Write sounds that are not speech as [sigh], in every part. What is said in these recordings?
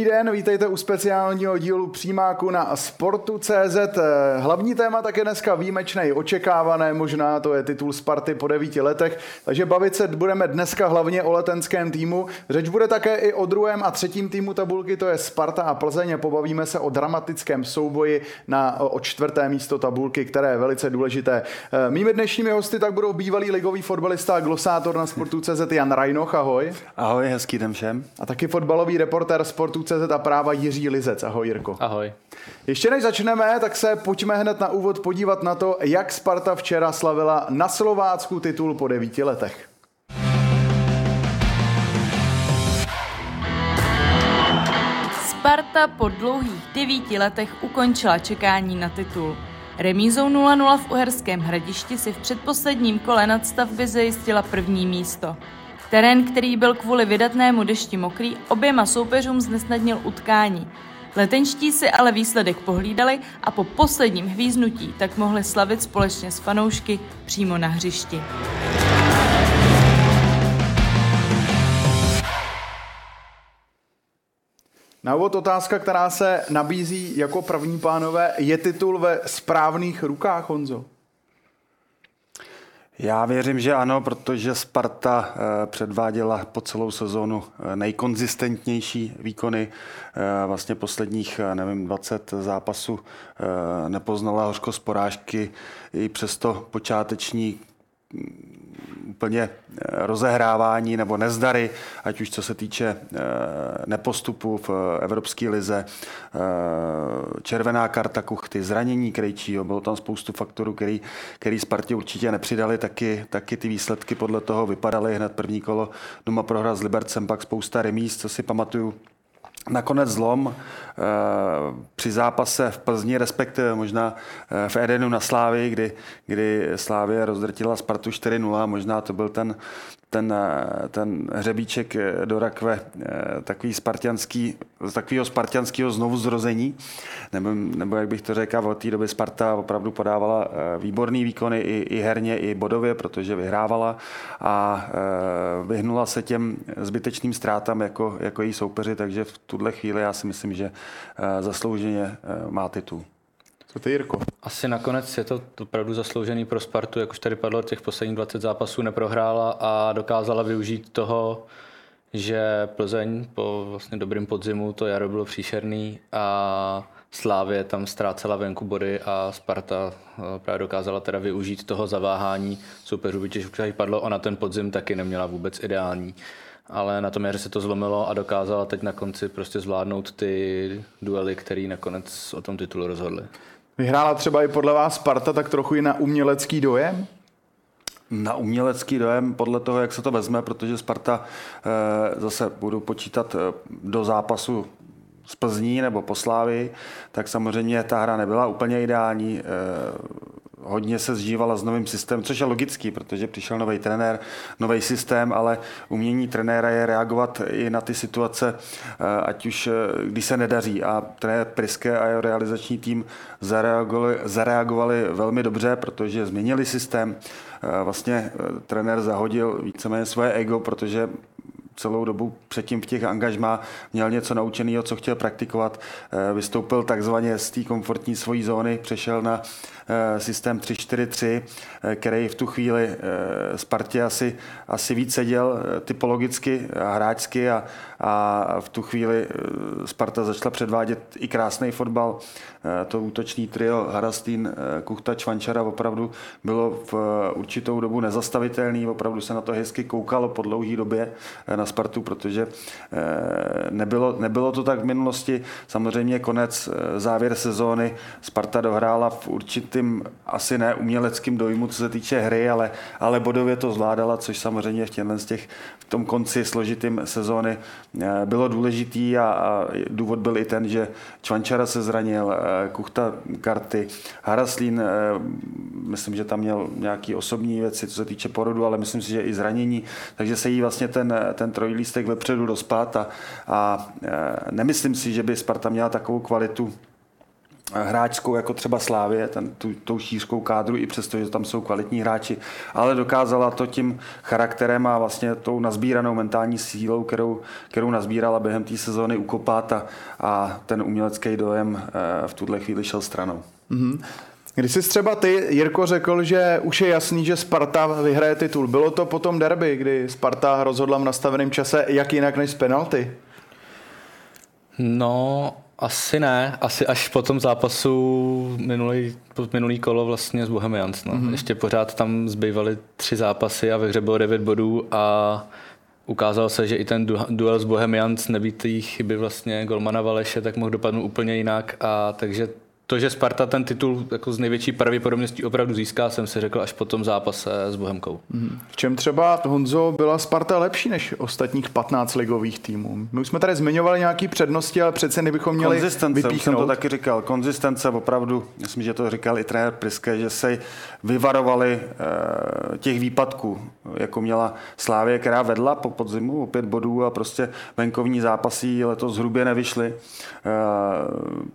Dobrý den, vítejte u speciálního dílu přímáku na Sportu.cz. Hlavní téma také dneska výjimečné, očekávané, možná to je titul Sparty po devíti letech, takže bavit se budeme dneska hlavně o letenském týmu. Řeč bude také i o druhém a třetím týmu tabulky, to je Sparta a Plzeň. Pobavíme se o dramatickém souboji na, o čtvrté místo tabulky, které je velice důležité. Mými dnešními hosty tak budou bývalý ligový fotbalista a glosátor na Sportu.cz Jan Rajnoch, ahoj. Ahoj, hezký den všem. A taky fotbalový reportér Sport Sportu.cz a práva Jiří Lizec. Ahoj Jirko. Ahoj. Ještě než začneme, tak se pojďme hned na úvod podívat na to, jak Sparta včera slavila na Slovácku titul po devíti letech. Sparta po dlouhých devíti letech ukončila čekání na titul. Remízou 0-0 v Uherském hradišti si v předposledním kole nadstavby zajistila první místo. Terén, který byl kvůli vydatnému dešti mokrý, oběma soupeřům znesnadnil utkání. Letenští si ale výsledek pohlídali a po posledním hvíznutí tak mohli slavit společně s fanoušky přímo na hřišti. Na úvod otázka, která se nabízí jako první pánové, je titul ve správných rukách, Honzo? Já věřím, že ano, protože Sparta eh, předváděla po celou sezónu eh, nejkonzistentnější výkony. Eh, vlastně posledních, nevím, 20 zápasů nepoznala hořko z porážky. I přesto počáteční úplně eh, rozehrávání nebo nezdary, ať už co se týče eh, nepostupu v eh, Evropské lize, červená karta Kuchty, zranění Krejčího, bylo tam spoustu faktorů, který, který Spartě určitě nepřidali, taky, taky ty výsledky podle toho vypadaly. Hned první kolo doma prohra s Libercem, pak spousta remíz, co si pamatuju, Nakonec zlom eh, při zápase v Plzni, respektive možná eh, v Edenu na Slávii, kdy, kdy Slávie rozdrtila Spartu 4-0, možná to byl ten, ten, eh, ten hřebíček do rakve takový spartianský, takového spartianského znovu zrození, nebo, nebo jak bych to řekl, od té doby Sparta opravdu podávala výborný výkony i, i herně, i bodově, protože vyhrávala a vyhnula se těm zbytečným ztrátám jako, jako její soupeři, takže v tuhle chvíli já si myslím, že zaslouženě má titul. Co ty, Jirko? Asi nakonec je to opravdu zasloužený pro Spartu, jak už tady padlo, těch posledních 20 zápasů neprohrála a dokázala využít toho, že Plzeň po vlastně dobrým podzimu to jaro bylo příšerný a Slávě tam ztrácela venku body a Sparta eh, právě dokázala teda využít toho zaváhání soupeřů, když už padlo, ona ten podzim taky neměla vůbec ideální. Ale na tom jaře se to zlomilo a dokázala teď na konci prostě zvládnout ty duely, které nakonec o tom titulu rozhodly. Vyhrála třeba i podle vás Sparta tak trochu i na umělecký dojem? Na umělecký dojem podle toho, jak se to vezme, protože Sparta eh, zase budu počítat eh, do zápasu z Plzní nebo Poslávy, tak samozřejmě ta hra nebyla úplně ideální. Hodně se zžívala s novým systémem, což je logický, protože přišel nový trenér, nový systém, ale umění trenéra je reagovat i na ty situace, eh, ať už eh, když se nedaří. A trenér Priske a jeho realizační tým zareagovali, zareagovali velmi dobře, protože změnili systém. Eh, vlastně trenér zahodil víceméně svoje ego, protože celou dobu předtím v těch angažmá měl něco naučeného, co chtěl praktikovat. Vystoupil takzvaně z té komfortní svojí zóny, přešel na systém 3-4-3, eh, který v tu chvíli eh, Spartě asi, asi víc seděl typologicky a hráčsky a, a v tu chvíli Sparta začala předvádět i krásný fotbal. To útoční trio Harastín, Kuchta, Čvančara opravdu bylo v určitou dobu nezastavitelný, opravdu se na to hezky koukalo po dlouhé době na Spartu, protože nebylo, nebylo to tak v minulosti. Samozřejmě konec, závěr sezóny, Sparta dohrála v určitý určitým, asi ne uměleckým dojmu, co se týče hry, ale, ale bodově to zvládala, což samozřejmě v, těchto z těch, v tom konci složitým sezóny eh, bylo důležitý a, a důvod byl i ten, že Čvančara se zranil, eh, Kuchta karty, Haraslín, eh, myslím, že tam měl nějaký osobní věci, co se týče porodu, ale myslím si, že i zranění, takže se jí vlastně ten, ten trojlístek vepředu dospát a, a nemyslím si, že by Sparta měla takovou kvalitu, hráčskou jako třeba Slávě, ten, tu, tou šířkou kádru, i přesto, že tam jsou kvalitní hráči, ale dokázala to tím charakterem a vlastně tou nazbíranou mentální sílou, kterou, kterou nazbírala během té sezóny ukopat a, a ten umělecký dojem eh, v tuhle chvíli šel stranou. Mm-hmm. Když jsi třeba ty, Jirko, řekl, že už je jasný, že Sparta vyhraje titul. Bylo to potom derby, kdy Sparta rozhodla v nastaveném čase, jak jinak než z penalty? No, asi ne, asi až po tom zápasu minulý, minulý kolo vlastně s Bohemians. No. Mm-hmm. Ještě pořád tam zbývaly tři zápasy a ve hře bylo devět bodů a ukázalo se, že i ten duel s Bohemians nebýtý chyby vlastně Golmana Valeše, tak mohl dopadnout úplně jinak a takže to, že Sparta ten titul jako z největší pravděpodobností opravdu získá, jsem si řekl až po tom zápase s Bohemkou. V čem třeba, Honzo, byla Sparta lepší než ostatních 15 ligových týmů? My už jsme tady zmiňovali nějaké přednosti, ale přece bychom měli Konzistence, vypíchnout. jsem to taky říkal. Konzistence opravdu, myslím, že to říkal i trenér Priske, že se vyvarovali e, těch výpadků, jako měla Slávě, která vedla po podzimu o pět bodů a prostě venkovní zápasy letos hrubě nevyšly. E,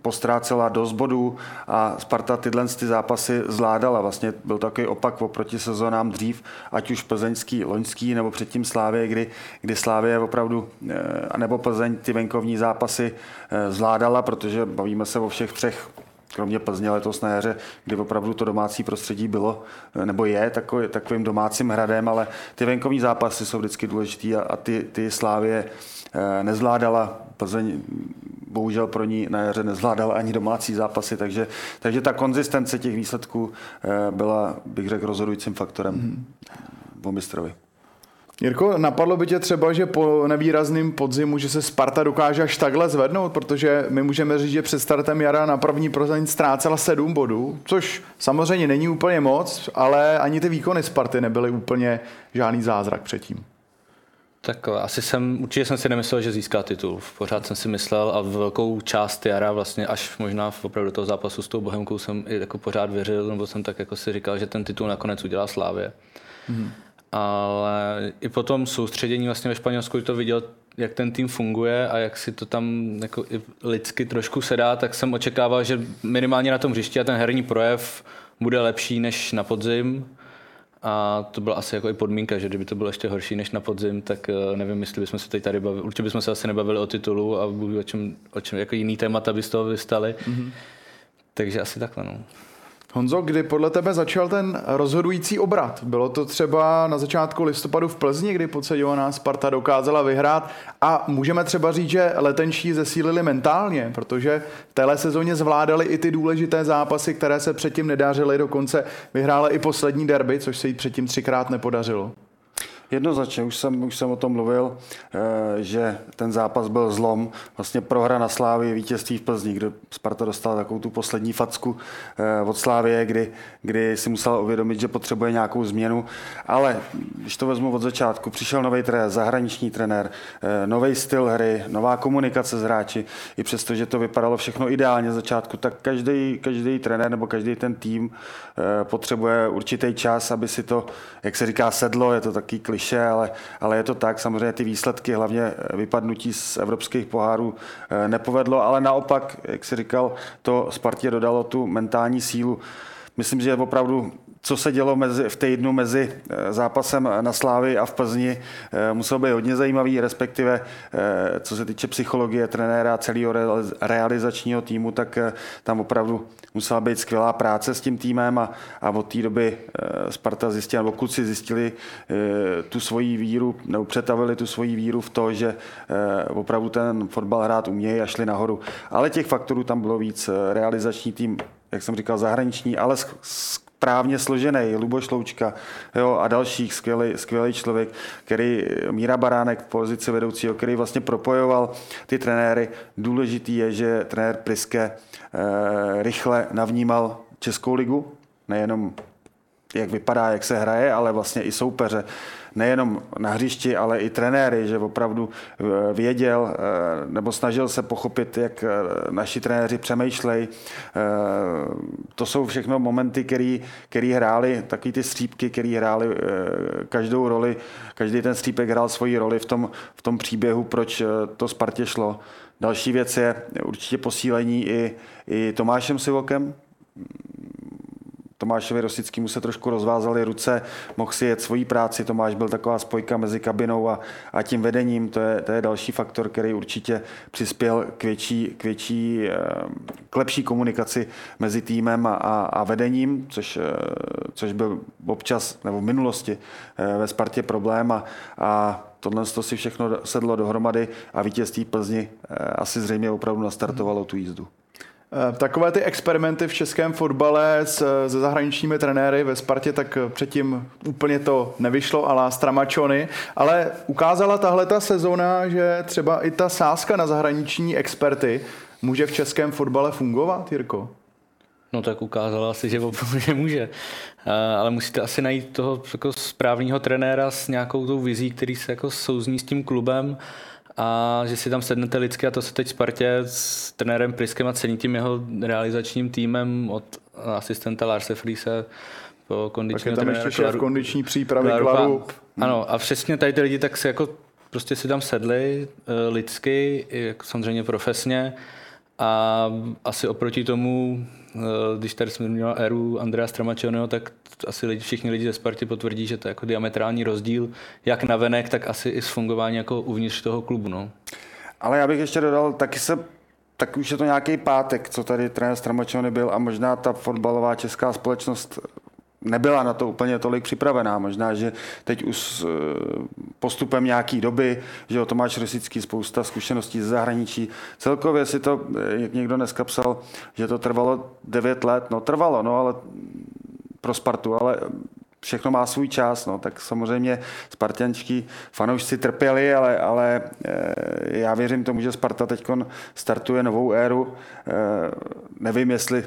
postrácela dost bodů, a Sparta tyhle ty zápasy zvládala. Vlastně byl takový opak oproti sezónám dřív, ať už plzeňský, loňský nebo předtím Slávě, kdy, kdy Slávě opravdu, eh, nebo Plzeň ty venkovní zápasy eh, zvládala, protože bavíme se o všech třech kromě Plzně letos na jaře, kdy opravdu to domácí prostředí bylo, eh, nebo je takový, takovým domácím hradem, ale ty venkovní zápasy jsou vždycky důležitý a, a ty, ty Slávě nezvládala. Plzeň bohužel pro ní na jaře nezvládala ani domácí zápasy, takže, takže ta konzistence těch výsledků eh, byla, bych řekl, rozhodujícím faktorem mm-hmm. o mistrovi. Jirko, napadlo by tě třeba, že po nevýrazným podzimu, že se Sparta dokáže až takhle zvednout, protože my můžeme říct, že před startem jara na první Plzeň ztrácela sedm bodů, což samozřejmě není úplně moc, ale ani ty výkony Sparty nebyly úplně žádný zázrak předtím. Tak asi jsem, určitě jsem si nemyslel, že získá titul. Pořád jsem si myslel a velkou část jara vlastně až možná v opravdu toho zápasu s tou Bohemkou jsem i jako pořád věřil, nebo jsem tak jako si říkal, že ten titul nakonec udělá Slávě. Mm. Ale i po tom soustředění vlastně ve Španělsku, to viděl, jak ten tým funguje a jak si to tam jako i lidsky trošku sedá, tak jsem očekával, že minimálně na tom hřišti a ten herní projev bude lepší než na podzim a to byla asi jako i podmínka, že kdyby to bylo ještě horší než na podzim, tak eh, nevím, jestli bychom se teď tady bavili. Určitě bychom se asi nebavili o titulu a o čem, o čem jako jiný témata by z toho vystali. Mm-hmm. Takže asi takhle. No. Honzo, kdy podle tebe začal ten rozhodující obrat? Bylo to třeba na začátku listopadu v Plzni, kdy podsedovaná Sparta dokázala vyhrát a můžeme třeba říct, že letenčí zesílili mentálně, protože v téhle sezóně zvládali i ty důležité zápasy, které se předtím nedařily, dokonce vyhráli i poslední derby, což se jí předtím třikrát nepodařilo. Jednoznačně, už jsem, už jsem o tom mluvil, eh, že ten zápas byl zlom. Vlastně prohra na Slávě, vítězství v Plzni, kde Sparta dostala takovou tu poslední facku eh, od Slávě, kdy, kdy si musela uvědomit, že potřebuje nějakou změnu. Ale když to vezmu od začátku, přišel nový trenér, zahraniční trenér, eh, nový styl hry, nová komunikace s hráči. I přesto, že to vypadalo všechno ideálně z začátku, tak každý, každý trenér nebo každý ten tým potřebuje určitý čas, aby si to, jak se říká, sedlo. Je to taky kliše, ale, ale je to tak. Samozřejmě ty výsledky, hlavně vypadnutí z evropských pohárů, eh, nepovedlo, ale naopak, jak si říkal, to Spartě dodalo tu mentální sílu. Myslím, že opravdu co se dělo mezi, v týdnu mezi eh, zápasem na Slávy a v Plzni, eh, muselo být hodně zajímavý, respektive eh, co se týče psychologie trenéra celého realizačního týmu, tak tam opravdu musela být skvělá práce s tím týmem a, a od té doby Sparta zjistila, nebo kluci zjistili tu svoji víru, nebo přetavili tu svoji víru v to, že opravdu ten fotbal hrát umějí a šli nahoru. Ale těch faktorů tam bylo víc. Realizační tým jak jsem říkal, zahraniční, ale správně složený, Luboš Loučka jo, a dalších, skvělý, skvělý člověk, který Míra Baránek v pozici vedoucího, který vlastně propojoval ty trenéry. Důležitý je, že trenér Priske eh, rychle navnímal Českou ligu, nejenom jak vypadá, jak se hraje, ale vlastně i soupeře nejenom na hřišti, ale i trenéry, že opravdu věděl nebo snažil se pochopit, jak naši trenéři přemýšlej. To jsou všechno momenty, které hráli, takový ty střípky, které hráli každou roli, každý ten střípek hrál svoji roli v tom, v tom příběhu, proč to Spartě šlo. Další věc je určitě posílení i, i Tomášem Sivokem, Tomášovi Rosickému se trošku rozvázaly ruce, mohl si jet svoji práci, Tomáš byl taková spojka mezi kabinou a, a tím vedením, to je, to je další faktor, který určitě přispěl k větší, k, větší, eh, k lepší komunikaci mezi týmem a, a vedením, což, eh, což byl občas, nebo v minulosti eh, ve Spartě problém. A, a tohle to si všechno sedlo dohromady a vítězství Plzni asi zřejmě opravdu nastartovalo tu jízdu. Eh, takové ty experimenty v českém fotbale s, se zahraničními trenéry ve Spartě, tak předtím úplně to nevyšlo, ale Stramačony, ale ukázala tahle ta sezona, že třeba i ta sázka na zahraniční experty může v českém fotbale fungovat, Jirko? No tak ukázala si, že, že může. Eh, ale musíte asi najít toho jako správného trenéra s nějakou tou vizí, který se jako souzní s tím klubem a že si tam sednete lidsky a to se teď Spartě s trenérem Priskem a celým tím jeho realizačním týmem od asistenta Larse Friese po kondičního trenéra. ještě šéf kondiční přípravy Klarup. Ano a přesně tady ty lidi tak se jako prostě si tam sedli eh, lidsky, samozřejmě profesně a asi oproti tomu, když tady jsme měli éru Andrea Stramačoneho, tak asi lidi, všichni lidi ze Sparty potvrdí, že to je jako diametrální rozdíl, jak na venek, tak asi i s fungování jako uvnitř toho klubu. No. Ale já bych ještě dodal, taky se tak už je to nějaký pátek, co tady trenér Stramačony byl a možná ta fotbalová česká společnost nebyla na to úplně tolik připravená. Možná, že teď už s eh, postupem nějaký doby, že o Tomáš Rosický spousta zkušeností ze zahraničí. Celkově si to, eh, jak někdo dneska psal, že to trvalo 9 let. No trvalo, no ale pro Spartu, ale všechno má svůj čas, no, tak samozřejmě spartiančtí fanoušci trpěli, ale, ale e, já věřím tomu, že Sparta teď startuje novou éru. Nevím, jestli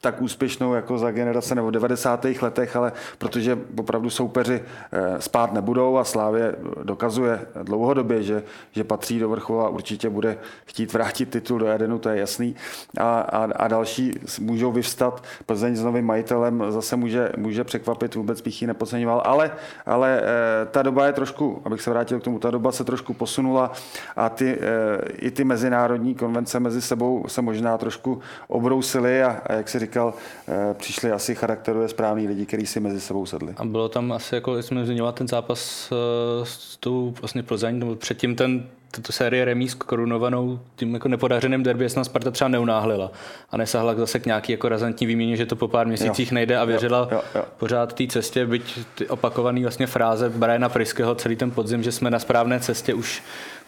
tak úspěšnou jako za generace nebo v 90. letech, ale protože opravdu soupeři eh, spát nebudou a Slávě dokazuje dlouhodobě, že, že patří do vrchu a určitě bude chtít vrátit titul do Edenu, to je jasný. A, a, a další můžou vyvstat. Plzeň s novým majitelem zase může, může překvapit, vůbec bych ji nepodceňoval, ale, ale eh, ta doba je trošku, abych se vrátil k tomu, ta doba se trošku posunula a ty, eh, i ty mezinárodní konvence mezi sebou se možná trošku obrousily a, a jak si říká, říkal, eh, přišli asi charakteruje správní lidi, kteří si mezi sebou sedli. A bylo tam asi, jako jsme zmiňovali ten zápas eh, s tou vlastně Plzeň, nebo předtím ten tato série remíz korunovanou tím jako nepodařeným derby, jestli Sparta třeba neunáhlila a nesahla zase k nějaký jako razantní výměně, že to po pár měsících jo. nejde a věřila jo, jo, jo. pořád té cestě, byť ty opakovaný vlastně fráze Briana Priského celý ten podzim, že jsme na správné cestě už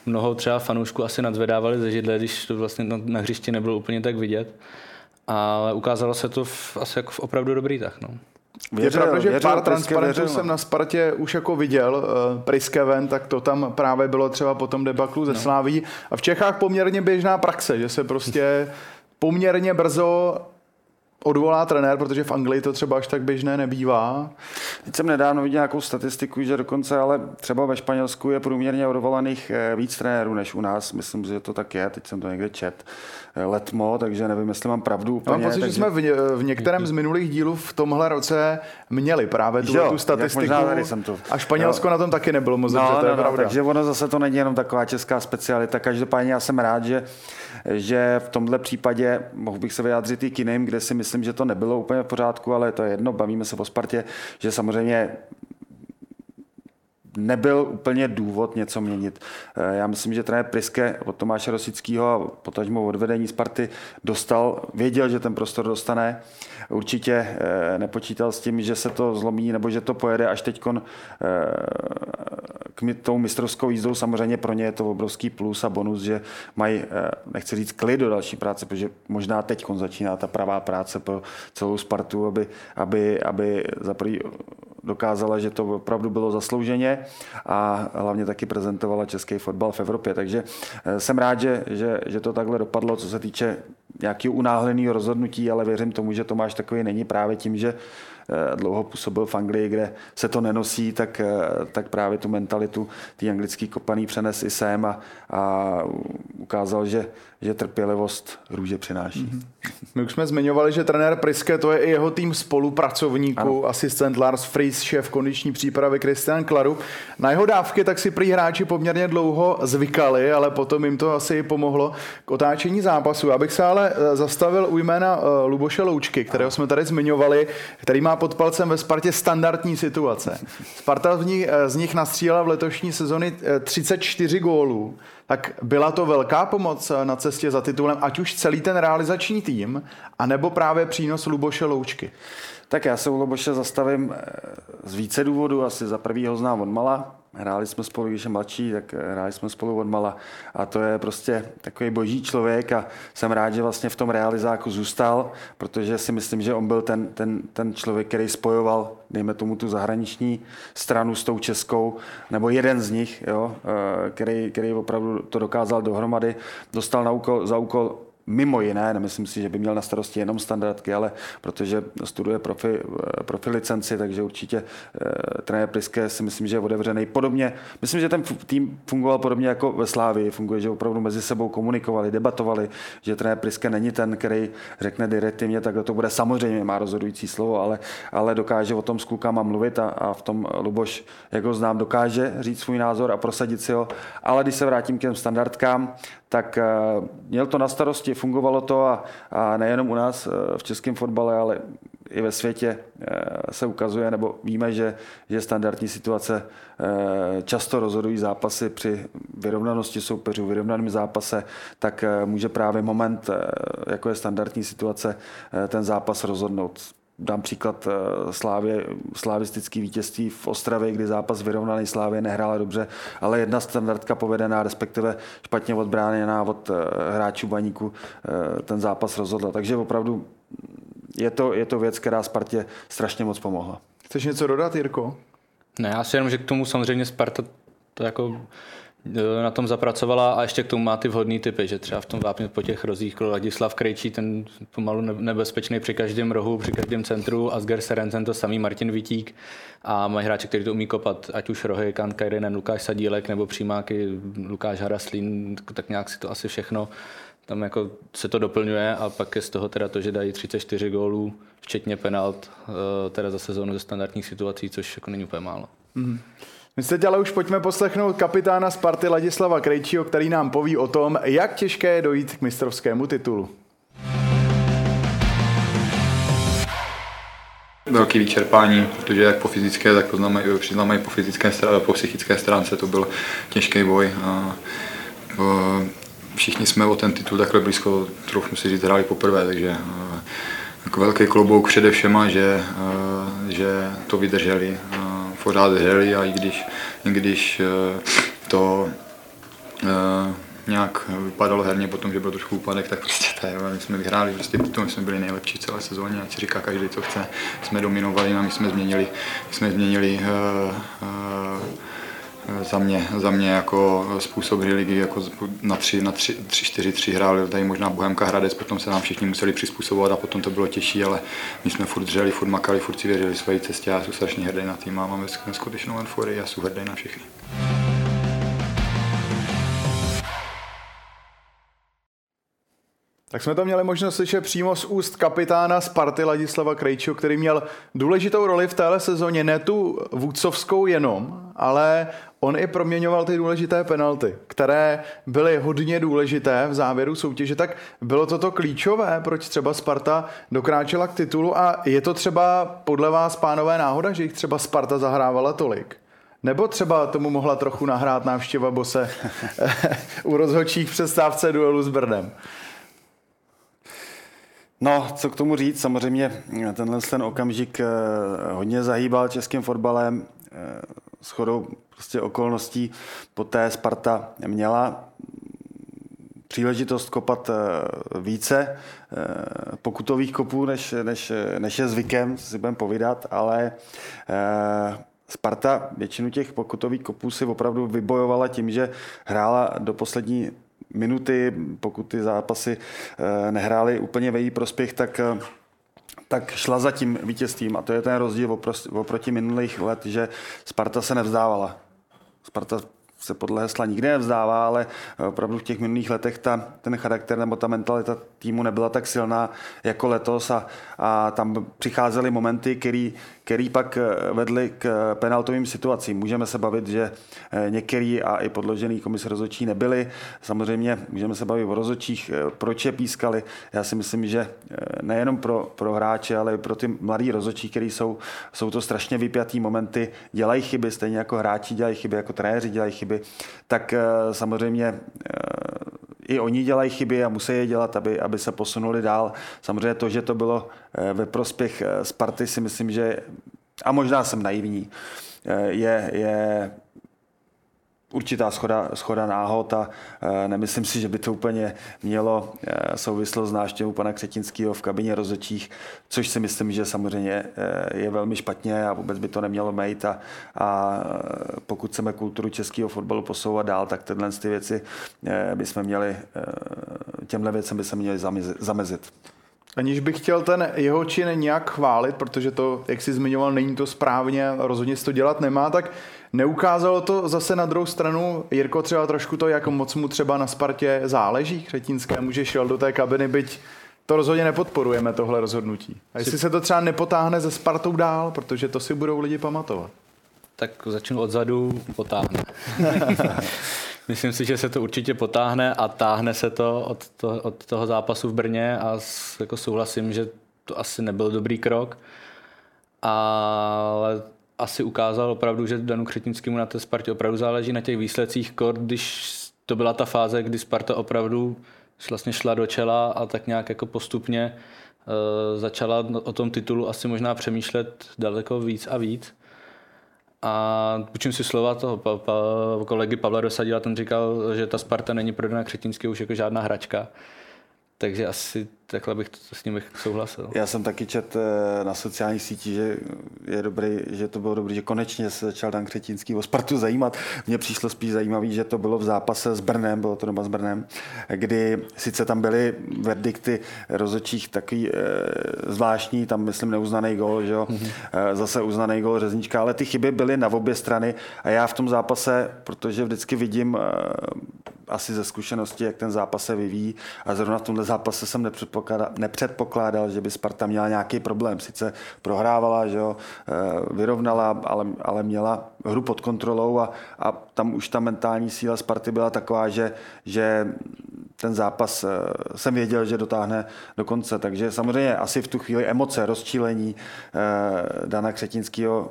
mnoho třeba fanoušků asi nadzvedávali ze židle, když to vlastně na, na hřišti nebylo úplně tak vidět ale ukázalo se to v, asi jako v opravdu dobrý tak. No. Věřil, je pravda, že věřil, pár transparentů věřil, jsem no. na Spartě už jako viděl, uh, Priskeven, tak to tam právě bylo třeba po tom debaklu ze no. Sláví. A v Čechách poměrně běžná praxe, že se prostě poměrně brzo odvolá trenér, protože v Anglii to třeba až tak běžné nebývá. Teď jsem nedávno viděl nějakou statistiku, že dokonce ale třeba ve Španělsku je průměrně odvolaných eh, víc trenérů než u nás. Myslím, že to tak je, teď jsem to někde čet. Letmo, takže nevím, jestli mám pravdu úplně. Mám pocit, takže... že jsme v, v některém z minulých dílů v tomhle roce měli právě tu, tu statistiku. Tady jsem to. A Španělsko jo. na tom taky nebylo moc no, to je no, no, pravda. Takže ono zase to není jenom taková česká specialita. Každopádně já jsem rád, že že v tomhle případě mohl bych se vyjádřit i k jiným, kde si myslím, že to nebylo úplně v pořádku, ale to je jedno, bavíme se o Spartě, že samozřejmě nebyl úplně důvod něco měnit. Eh, já myslím, že trenér Priske od Tomáše Rosického a potažmo od vedení Sparty dostal, věděl, že ten prostor dostane. Určitě eh, nepočítal s tím, že se to zlomí nebo že to pojede až teď eh, k tou mistrovskou jízdou. Samozřejmě pro ně je to obrovský plus a bonus, že mají, nechci říct klid do další práce, protože možná teď začíná ta pravá práce pro celou Spartu, aby, aby, aby za prvý dokázala, že to opravdu bylo zaslouženě a hlavně taky prezentovala český fotbal v Evropě. Takže eh, jsem rád, že, že, že to takhle dopadlo, co se týče nějakého unáhleného rozhodnutí, ale věřím tomu, že Tomáš takový není právě tím, že dlouho působil v Anglii, kde se to nenosí, tak, tak právě tu mentalitu tý anglický kopaný přenes i sem a, a ukázal, že, že trpělivost růže přináší. Mm-hmm. My už jsme zmiňovali, že trenér Priske to je i jeho tým spolupracovníků, ano. asistent Lars Fries, šéf kondiční přípravy Christian Klaru. Na jeho dávky tak si prý hráči poměrně dlouho zvykali, ale potom jim to asi pomohlo k otáčení zápasu. Já bych se ale eh, zastavil u jména eh, Luboše Loučky, kterého jsme tady zmiňovali, který má pod palcem ve Spartě standardní situace. Sparta z nich, eh, z nich nastřílela v letošní sezony 34 gólů tak byla to velká pomoc na cestě za titulem, ať už celý ten realizační tým, anebo právě přínos Luboše Loučky. Tak já se u Luboše zastavím eh, z více důvodů. Asi za prvý ho znám od mala, Hráli jsme spolu, když je mladší, tak hráli jsme spolu od mala. A to je prostě takový boží člověk a jsem rád, že vlastně v tom realizáku zůstal, protože si myslím, že on byl ten, ten, ten člověk, který spojoval, dejme tomu, tu zahraniční stranu s tou českou, nebo jeden z nich, jo, eh, který, který opravdu to dokázal dohromady. Dostal na úkol, za úkol mimo jiné, nemyslím si, že by měl na starosti jenom standardky, ale protože studuje profi, eh, profi licenci, takže určitě e, trenér Priske si myslím, že je otevřený. Podobně, myslím, že ten tým fungoval podobně jako ve Slávii, funguje, že opravdu mezi sebou komunikovali, debatovali, že trenér Priske není ten, který řekne direktivně, tak to bude samozřejmě, má rozhodující slovo, ale, ale dokáže o tom s klukama mluvit a, a v tom Luboš, jak ho znám, dokáže říct svůj názor a prosadit si ho. Ale když se vrátím k těm standardkám, tak eh, měl to na starosti, fungovalo to a, a nejenom u nás eh, v českém fotbale, ale i ve světě eh, se ukazuje, nebo víme, že, že standardní situace často rozhodují zápasy při vyrovnanosti soupeřů, vyrovnaném zápase, tak může právě moment, jako je standardní situace, ten zápas rozhodnout dám příklad eh, Slávě, slávistický vítězství v Ostravě, kdy zápas vyrovnaný Slávě nehrála dobře, ale jedna standardka povedená, respektive špatně odbráněná od eh, hráčů baníku, eh, ten zápas rozhodla. Takže opravdu je to, je to věc, která Spartě strašně moc pomohla. Chceš něco dodat, Jirko? Ne, já si jenom, že k tomu samozřejmě Sparta to jako na tom zapracovala a ještě k tomu má ty vhodný typy, že třeba v tom vápně po těch rozích Ladislav Krejčí, ten pomalu nebezpečný při každém rohu, při každém centru, Asger Serencen, to samý Martin Vitík a mají hráči, kteří to umí kopat, ať už rohy, Kan Kajrinen, Lukáš Sadílek nebo přímáky Lukáš Haraslín, tak nějak si to asi všechno tam jako se to doplňuje a pak je z toho teda to, že dají 34 gólů, včetně penalt, eh, teda za sezónu ze standardních situací, což jako není úplně málo. Mm-hmm. My se ale už pojďme poslechnout kapitána Sparty Ladislava Krejčího, který nám poví o tom, jak těžké je dojít k mistrovskému titulu. velký vyčerpání, protože jak po fyzické, tak přiznáme i po fyzické, po psychické stránce to byl těžký boj. A, všichni jsme o ten titul takhle blízko, trochu si říct, hráli poprvé, takže velký klobouk především, že, že to vydrželi pořád hřeli a i když, i když eh, to eh, nějak vypadalo herně potom, že byl trošku úpadek, tak prostě to je, my jsme vyhráli, prostě my jsme byli nejlepší celé sezóně, ať si říká každý, co chce, jsme dominovali a my jsme změnili, my jsme změnili uh, uh, za mě, za mě jako způsob hry ligy jako na 3, na 3, 3 4, 3 hráli tady možná Bohemka Hradec, potom se nám všichni museli přizpůsobovat a potom to bylo těžší, ale my jsme furt dřeli, furt makali, furt si věřili své cestě a jsem strašně hrdý na tým a máme skutečnou enfory a jsem hrdý na všechny. Tak jsme to měli možnost slyšet přímo z úst kapitána Sparty Ladislava Krejčího, který měl důležitou roli v téhle sezóně, ne tu vůdcovskou jenom, ale on i proměňoval ty důležité penalty, které byly hodně důležité v závěru soutěže, tak bylo toto klíčové, proč třeba Sparta dokráčela k titulu a je to třeba podle vás, pánové, náhoda, že jich třeba Sparta zahrávala tolik? Nebo třeba tomu mohla trochu nahrát návštěva Bose [laughs] u rozhodčích přestávce duelu s Brnem? No, co k tomu říct, samozřejmě tenhle ten okamžik eh, hodně zahýbal českým fotbalem. Eh, s chodou prostě okolností poté Sparta měla příležitost kopat eh, více pokutových kopů, než, než, než je zvykem, si budeme povídat, ale Sparta většinu těch pokutových kopů si opravdu vybojovala tím, že hrála do poslední minuty, pokud ty zápasy eh, nehrály úplně ve její prospěch, tak eh, tak šla za tím vítězstvím a to je ten rozdíl oproti minulých let, že Sparta se nevzdávala. Sparta se podle hesla nikdy nevzdává, ale opravdu v těch minulých letech ta, ten charakter nebo ta mentalita týmu nebyla tak silná jako letos a, a tam přicházely momenty, který, který pak eh, vedly k penaltovým situacím. Můžeme se bavit, že eh, některý a i podložený komise rozhodčí nebyli. Samozřejmě můžeme se bavit o rozhodčích, eh, proč je pískali. Já si myslím, že nejenom pro, pro hráče, ale i pro ty mladý rozhodčí, který jsou, jsou to strašně vypjatý momenty, dělají chyby, stejně jako hráči dělají chyby, jako trenéři dělají chyby, tak samozřejmě i oni dělají chyby a musí je dělat, aby, aby se posunuli dál. Samozřejmě to, že to bylo eh, ve prospěch eh, Sparty, si myslím, že, a možná jsem naivní, eh, je, je určitá schoda, schoda náhod a e, nemyslím si, že by to úplně mělo e, souvislost s návštěvou pana Křetinského v kabině rozhodčích, což si myslím, že samozřejmě e, je velmi špatně a vůbec by to nemělo mít a, a pokud chceme kulturu českého fotbalu posouvat dál, tak tyhle ty věci e, bychom měli, těmhle věcem by se měli zamezit. Aniž bych chtěl ten jeho čin nějak chválit, protože to, jak jsi zmiňoval, není to správně, rozhodně se to dělat nemá, tak Neukázalo to zase na druhou stranu, Jirko, třeba trošku to, jak moc mu třeba na Spartě záleží Křetinskému, že šel do té kabiny, byť to rozhodně nepodporujeme, tohle rozhodnutí. A jestli se to třeba nepotáhne ze Spartou dál, protože to si budou lidi pamatovat. Tak začnu odzadu, potáhne. [laughs] Myslím si, že se to určitě potáhne a táhne se to od, to, od toho zápasu v Brně a jako souhlasím, že to asi nebyl dobrý krok. Ale asi ukázal opravdu, že Danu Křetinskému na té Spartě opravdu záleží na těch výsledcích, kor, když to byla ta fáze, kdy Sparta opravdu vlastně šla do čela a tak nějak jako postupně uh, začala o tom titulu asi možná přemýšlet daleko víc a víc. A učím si slova toho pa, pa, kolegy Pavla Dosadila, ten říkal, že ta Sparta není pro Dana Křetinského už jako žádná hračka. Takže asi takhle bych to, s ním bych souhlasil. Já jsem taky čet eh, na sociálních sítích, že je dobrý, že to bylo dobré, že konečně se začal Dan Křetínský o Spartu zajímat. Mně přišlo spíš zajímavý, že to bylo v zápase s Brnem, bylo to doma s Brnem, kdy sice tam byly verdikty rozhodčích takový e, zvláštní, tam myslím neuznaný gol, že jo? Mm-hmm. E, zase uznaný gol Řeznička, ale ty chyby byly na obě strany a já v tom zápase, protože vždycky vidím e, asi ze zkušenosti, jak ten zápas se vyvíjí a zrovna v tomhle zápase jsem nepředpokládal, nepředpokládal že by Sparta měla nějaký problém. Sice prohrávala, že jo, eh, vyrovnala, ale, ale měla hru pod kontrolou a, a tam už ta mentální síla Sparty byla taková, že, že ten zápas eh, jsem věděl, že dotáhne do konce. Takže samozřejmě asi v tu chvíli emoce, rozčílení eh, Dana Křetinského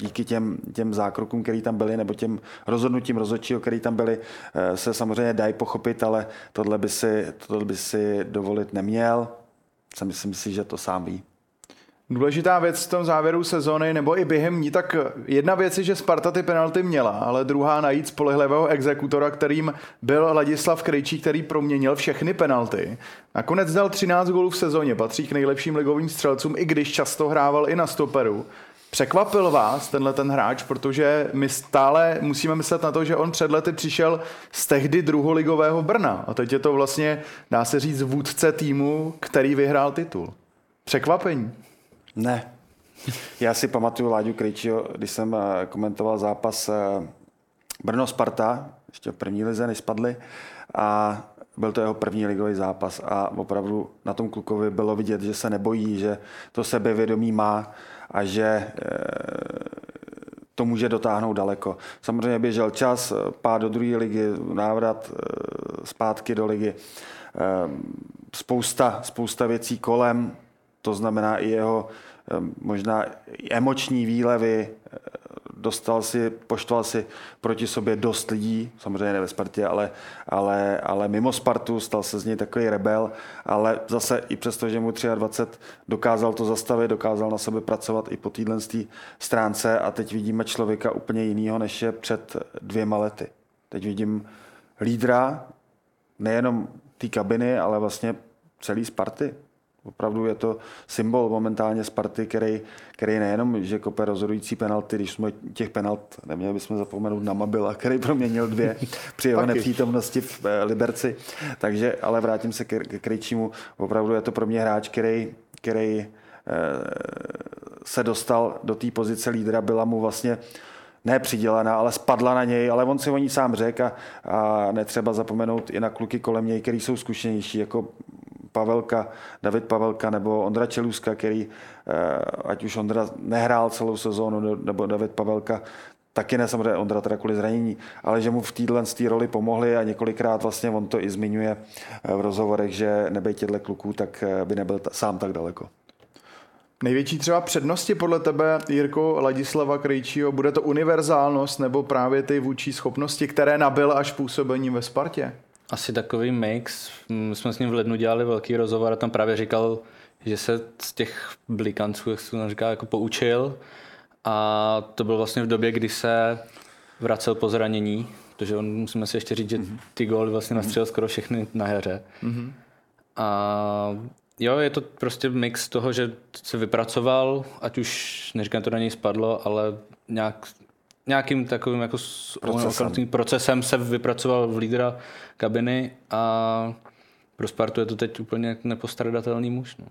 díky těm, těm zákrokům, které tam byly, nebo těm rozhodnutím rozhodčího, které tam byly, eh, se samozřejmě dají pochopit, ale tohle by si, tohle by si dovolit neměl. Jsem myslím si, že to sám ví. Důležitá věc v tom závěru sezóny, nebo i během ní, tak jedna věc je, že Sparta ty penalty měla, ale druhá najít spolehlivého exekutora, kterým byl Ladislav Krejčí, který proměnil všechny penalty. Nakonec dal 13 gólů v sezóně, patří k nejlepším ligovým střelcům, i když často hrával i na stoperu. Překvapil vás tenhle ten hráč, protože my stále musíme myslet na to, že on před lety přišel z tehdy druholigového Brna a teď je to vlastně, dá se říct, vůdce týmu, který vyhrál titul. Překvapení? Ne. Já si pamatuju Láďu Krejčího, když jsem eh, komentoval zápas eh, Brno-Sparta, ještě v první lize, než spadli, a byl to jeho první ligový zápas a opravdu na tom klukovi bylo vidět, že se nebojí, že to sebevědomí má a že eh, to může dotáhnout daleko. Samozřejmě běžel čas, pád do druhé ligy, návrat eh, zpátky do ligy, eh, spousta, spousta věcí kolem, to znamená i jeho možná emoční výlevy, dostal si, poštval si proti sobě dost lidí, samozřejmě ne ve Spartě, ale, ale, ale mimo Spartu, stal se z něj takový rebel, ale zase i přesto, že mu 23 dokázal to zastavit, dokázal na sebe pracovat i po téhle stránce a teď vidíme člověka úplně jiného, než je před dvěma lety. Teď vidím lídra nejenom té kabiny, ale vlastně celý Sparty. Opravdu je to symbol momentálně Sparty, který, který nejenom, že kope rozhodující penalty, když jsme těch penalt, neměli bychom zapomenout na Mabila, který proměnil dvě [laughs] při jeho nepřítomnosti v eh, Liberci. Takže, ale vrátím se ke, ke Krejčímu. Opravdu je to pro mě hráč, který, který eh, se dostal do té pozice lídra, byla mu vlastně ne přidělená, ale spadla na něj, ale on si o ní sám řekl a, a netřeba zapomenout i na kluky kolem něj, který jsou zkušenější, jako Pavelka, David Pavelka nebo Ondra Čeluska, který, eh, ať už Ondra nehrál celou sezónu, nebo David Pavelka, taky ne samozřejmě Ondra teda kvůli zranění, ale že mu v téhle roli pomohli a několikrát vlastně on to i zmiňuje eh, v rozhovorech, že nebej těchto kluků, tak eh, by nebyl sám tak daleko. Největší třeba přednosti podle tebe, Jirko Ladislava Krejčího, bude to univerzálnost nebo právě ty vůči schopnosti, které nabil až působení ve Spartě? Asi takový mix. My jsme s ním v lednu dělali velký rozhovor a tam právě říkal, že se z těch blikanců, jak se to říká, jako poučil. A to bylo vlastně v době, kdy se vracel po zranění, protože on, musíme si ještě říct, že ty góly vlastně nastřelil skoro všechny na heře. Mm-hmm. A jo, je to prostě mix toho, že se vypracoval, ať už, neříkám, to na něj spadlo, ale nějak nějakým takovým jako procesem. procesem se vypracoval v lídra kabiny a pro Spartu je to teď úplně nepostradatelný muž. No.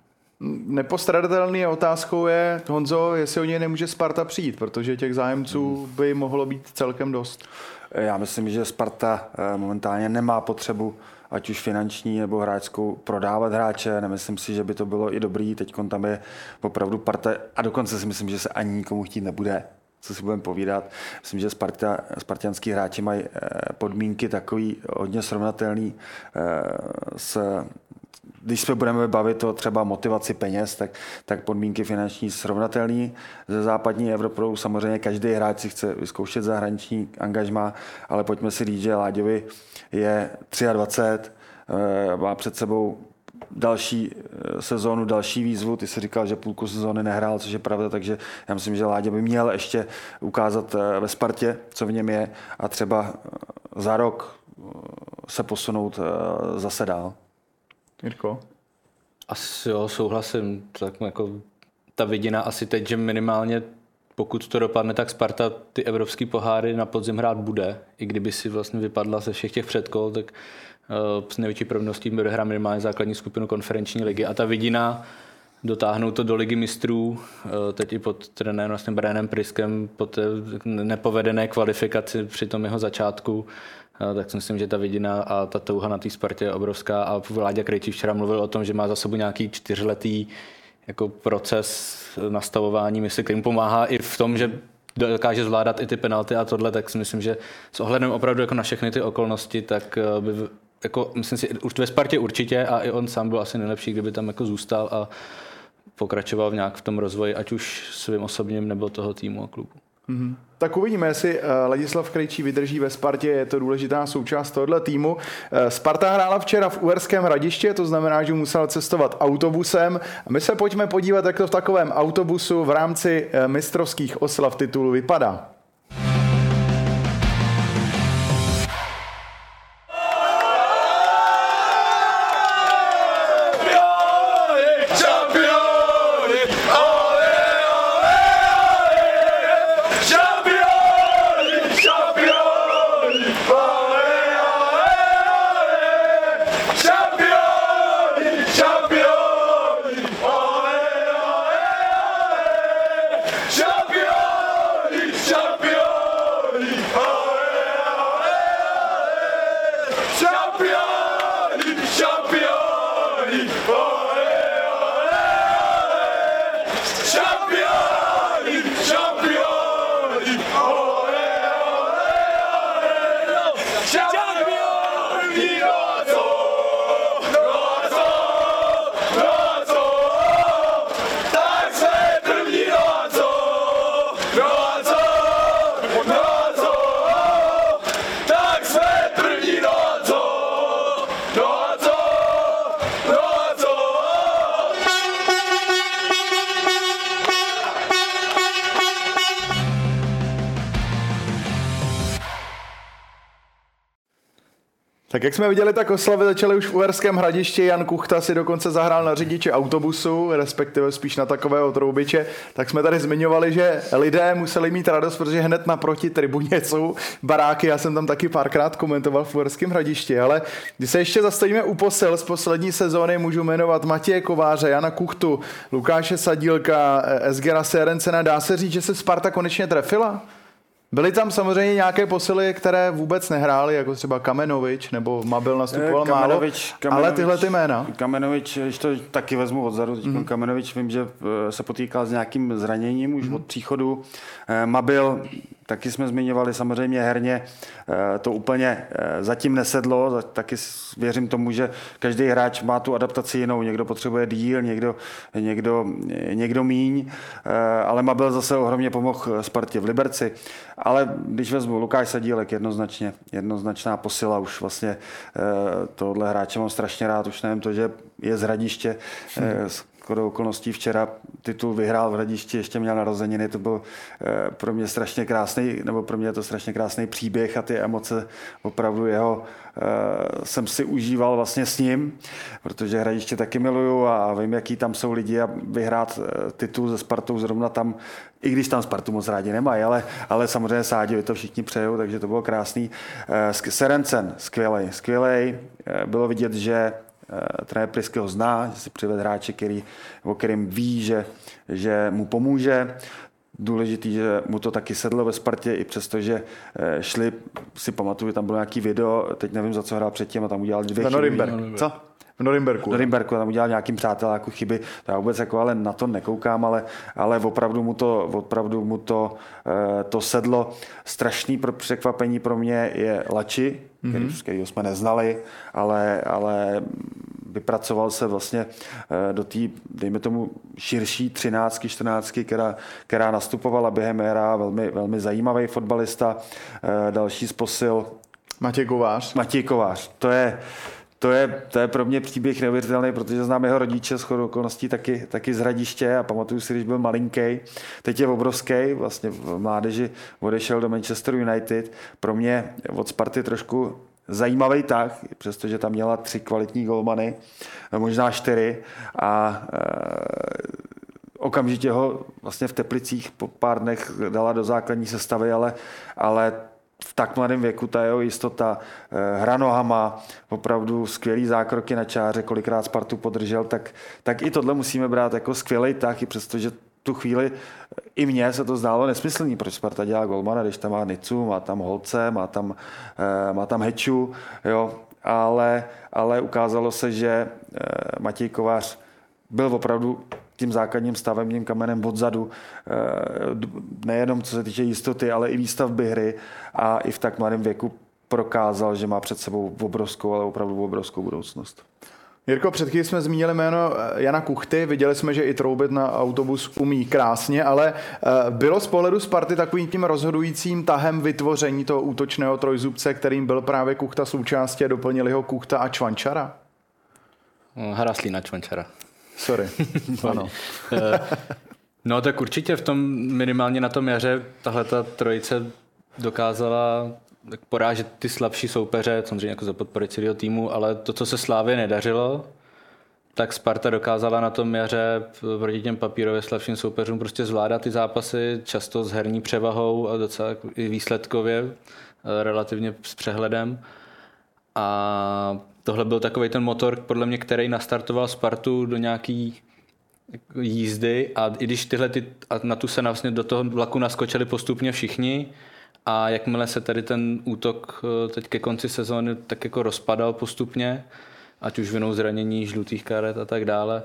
Nepostradatelný otázkou je, Honzo, jestli o něj nemůže Sparta přijít, protože těch zájemců hmm. by mohlo být celkem dost. Já myslím, že Sparta eh, momentálně nemá potřebu ať už finanční nebo hráčskou, prodávat hráče. Nemyslím si, že by to bylo i dobrý. Teď tam je opravdu parta a dokonce si myslím, že se ani nikomu chtít nebude co si budeme povídat. Myslím, že Sparta, spartianský hráči mají eh, podmínky takový hodně srovnatelný eh, s když se budeme bavit o třeba motivaci peněz, tak, tak podmínky finanční srovnatelné ze západní Evropou. Samozřejmě každý hráč si chce vyzkoušet zahraniční angažma, ale pojďme si říct, že Láďovi je 23, eh, má před sebou další eh, sezónu, další výzvu. Ty jsi říkal, že půlku sezóny nehrál, což je pravda, takže já myslím, že Láďa by měl ještě ukázat eh, ve Spartě, co v něm je a třeba eh, za rok se posunout zase dál. Jirko? Asi jo, souhlasím. Tak jako ta vidina asi teď, že minimálně pokud to dopadne, tak Sparta ty evropské poháry na podzim hrát bude. I kdyby si vlastně vypadla ze všech těch předkol, tak s největší pravděpodobností hrát minimálně základní skupinu konferenční ligy. A ta vidina dotáhnout to do ligy mistrů, eh, teď i pod trenérem vlastně Brianem Priskem, po té nepovedené kvalifikaci při tom jeho začátku, eh, tak si myslím, že ta vidina a ta touha na té Spartě je obrovská. A Vláďa Krejčí včera mluvil o tom, že má za sebou nějaký čtyřletý jako proces nastavování mysli, který mu pomáhá i v tom, že dokáže zvládat i ty penalty a tohle, tak si myslím, že s ohledem opravdu jako na všechny ty okolnosti, tak by jako, myslím si, už ve Spartě určitě a i on sám byl asi nejlepší, kdyby tam jako zůstal a pokračoval v nějak v tom rozvoji, ať už svým osobním nebo toho týmu a klubu. Mm-hmm. Tak uvidíme, jestli uh, Ladislav Krejčí vydrží ve Spartě, je to důležitá součást tohoto týmu. Uh, Sparta hrála včera v Uerském hradiště, to znamená, že musela cestovat autobusem. A my se pojďme podívat, jak to v takovém autobusu v rámci uh, mistrovských oslav titulu vypadá. Tak jak jsme viděli, tak oslavy začaly už v Uherském hradišti. Jan Kuchta si dokonce zahrál na řidiči autobusu, respektive spíš na takového troubiče. Tak jsme tady zmiňovali, že lidé museli mít radost, protože hned naproti tribuně jsou baráky. Já jsem tam taky párkrát komentoval v Uherském hradišti. Ale když se ještě zastavíme u posil z poslední sezóny, můžu jmenovat Matěje Kováře, Jana Kuchtu, Lukáše Sadílka, Esgera Serencena. Dá se říct, že se Sparta konečně trefila? Byly tam samozřejmě nějaké posily, které vůbec nehrály, jako třeba Kamenovič nebo Mabil nastupoval Kamenovič, málo, Kamenovič, ale tyhle ty jména. Kamenovič, když to taky vezmu odzadu, teď mm. Kamenovič vím, že eh, se potýkal s nějakým zraněním už mm. od příchodu. Eh, Mabil taky jsme zmiňovali samozřejmě herně, eh, to úplně eh, zatím nesedlo, taky věřím tomu, že každý hráč má tu adaptaci jinou, někdo potřebuje díl, někdo, někdo, eh, někdo míň, ale Mabel zase ohromně pomohl Spartě v Liberci, ale když vezmu Lukáš Sadílek, jednoznačně, jednoznačná posila, už vlastně tohle hráče mám strašně rád, už nevím to, že je z hradiště, hmm shodou okolností včera titul vyhrál v Hradišti, ještě měl narozeniny, to byl eh, pro mě strašně krásný, nebo pro mě je to strašně krásný příběh a ty emoce opravdu jeho eh, jsem si užíval vlastně s ním, protože Hradiště taky miluju a vím, jaký tam jsou lidi a vyhrát eh, titul ze Spartou zrovna tam, i když tam Spartu moc rádi nemají, ale, ale samozřejmě Sádě to všichni přejou, takže to bylo krásný. Serencen, skvělej, skvělej. Bylo vidět, že trenér Prisky ho zná, že si přived hráče, který, o kterým ví, že, že mu pomůže. Důležitý, že mu to taky sedlo ve Spartě, i přesto, že eh, šli, si pamatuju, tam bylo nějaký video, teď nevím, za co hrál předtím, a tam udělal dvě chyby. Co? V Norimberku. V Norimberku tam udělal nějakým jako chyby, to já vůbec jako ale na to nekoukám, ale, ale opravdu mu to, opravdu mu to, eh, to sedlo. Strašný pro překvapení pro mě je Lači, mm-hmm. který jsme neznali, ale, ale vypracoval se vlastně eh, do té, dejme tomu, širší třináctky, čtrnáctky, která, která nastupovala během éra, velmi, velmi zajímavý fotbalista. Eh, další z posil Matěj Kovář. Matěj Kovář. To je, to je, to je pro mě příběh neuvěřitelný, protože znám jeho rodiče z okolností taky, taky z Hradiště a pamatuju si, když byl malinký. Teď je obrovský, vlastně v mládeži odešel do Manchester United. Pro mě od Sparty trošku zajímavý tak, přestože tam měla tři kvalitní golmany, možná čtyři a e, okamžitě ho vlastně v Teplicích po pár dnech dala do základní sestavy, ale, ale v tak mladém věku ta jeho jistota, eh, hra nohama, opravdu skvělý zákroky na čáře, kolikrát Spartu podržel, tak, tak i tohle musíme brát jako skvělý tak, i přestože tu chvíli i mně se to zdálo nesmyslný, proč Sparta dělá golmana, když tam má Nicu, má tam Holce, má tam, eh, má tam Heču, jo, ale, ale ukázalo se, že eh, Matěj Kovář byl opravdu tím základním stavebním kamenem odzadu, eh, nejenom co se týče jistoty, ale i výstavby hry a i v tak mladém věku prokázal, že má před sebou obrovskou, ale opravdu obrovskou budoucnost. Jirko, před chvíli jsme zmínili jméno eh, Jana Kuchty, viděli jsme, že i troubit na autobus umí krásně, ale eh, bylo z pohledu Sparty takovým tím rozhodujícím tahem vytvoření toho útočného trojzubce, kterým byl právě Kuchta součástí a doplnili ho Kuchta a Čvančara? Hraslína Čvančara. Sorry. [laughs] ano. Eh, no tak určitě v tom minimálně na tom jaře tahle ta trojice dokázala porážet ty slabší soupeře, samozřejmě jako za podpory celého týmu, ale to, co se Slávě nedařilo, tak Sparta dokázala na tom jaře proti těm papírově slabším soupeřům prostě zvládat ty zápasy, často s herní převahou a docela i výsledkově, eh, relativně s přehledem. A tohle byl takový ten motor, podle mě, který nastartoval Spartu do nějaký jízdy a i když tyhle ty, a na tu se vlastně do toho vlaku naskočili postupně všichni a jakmile se tady ten útok eh, teď ke konci sezóny tak jako rozpadal postupně, ať už vinou zranění, žlutých karet a tak dále,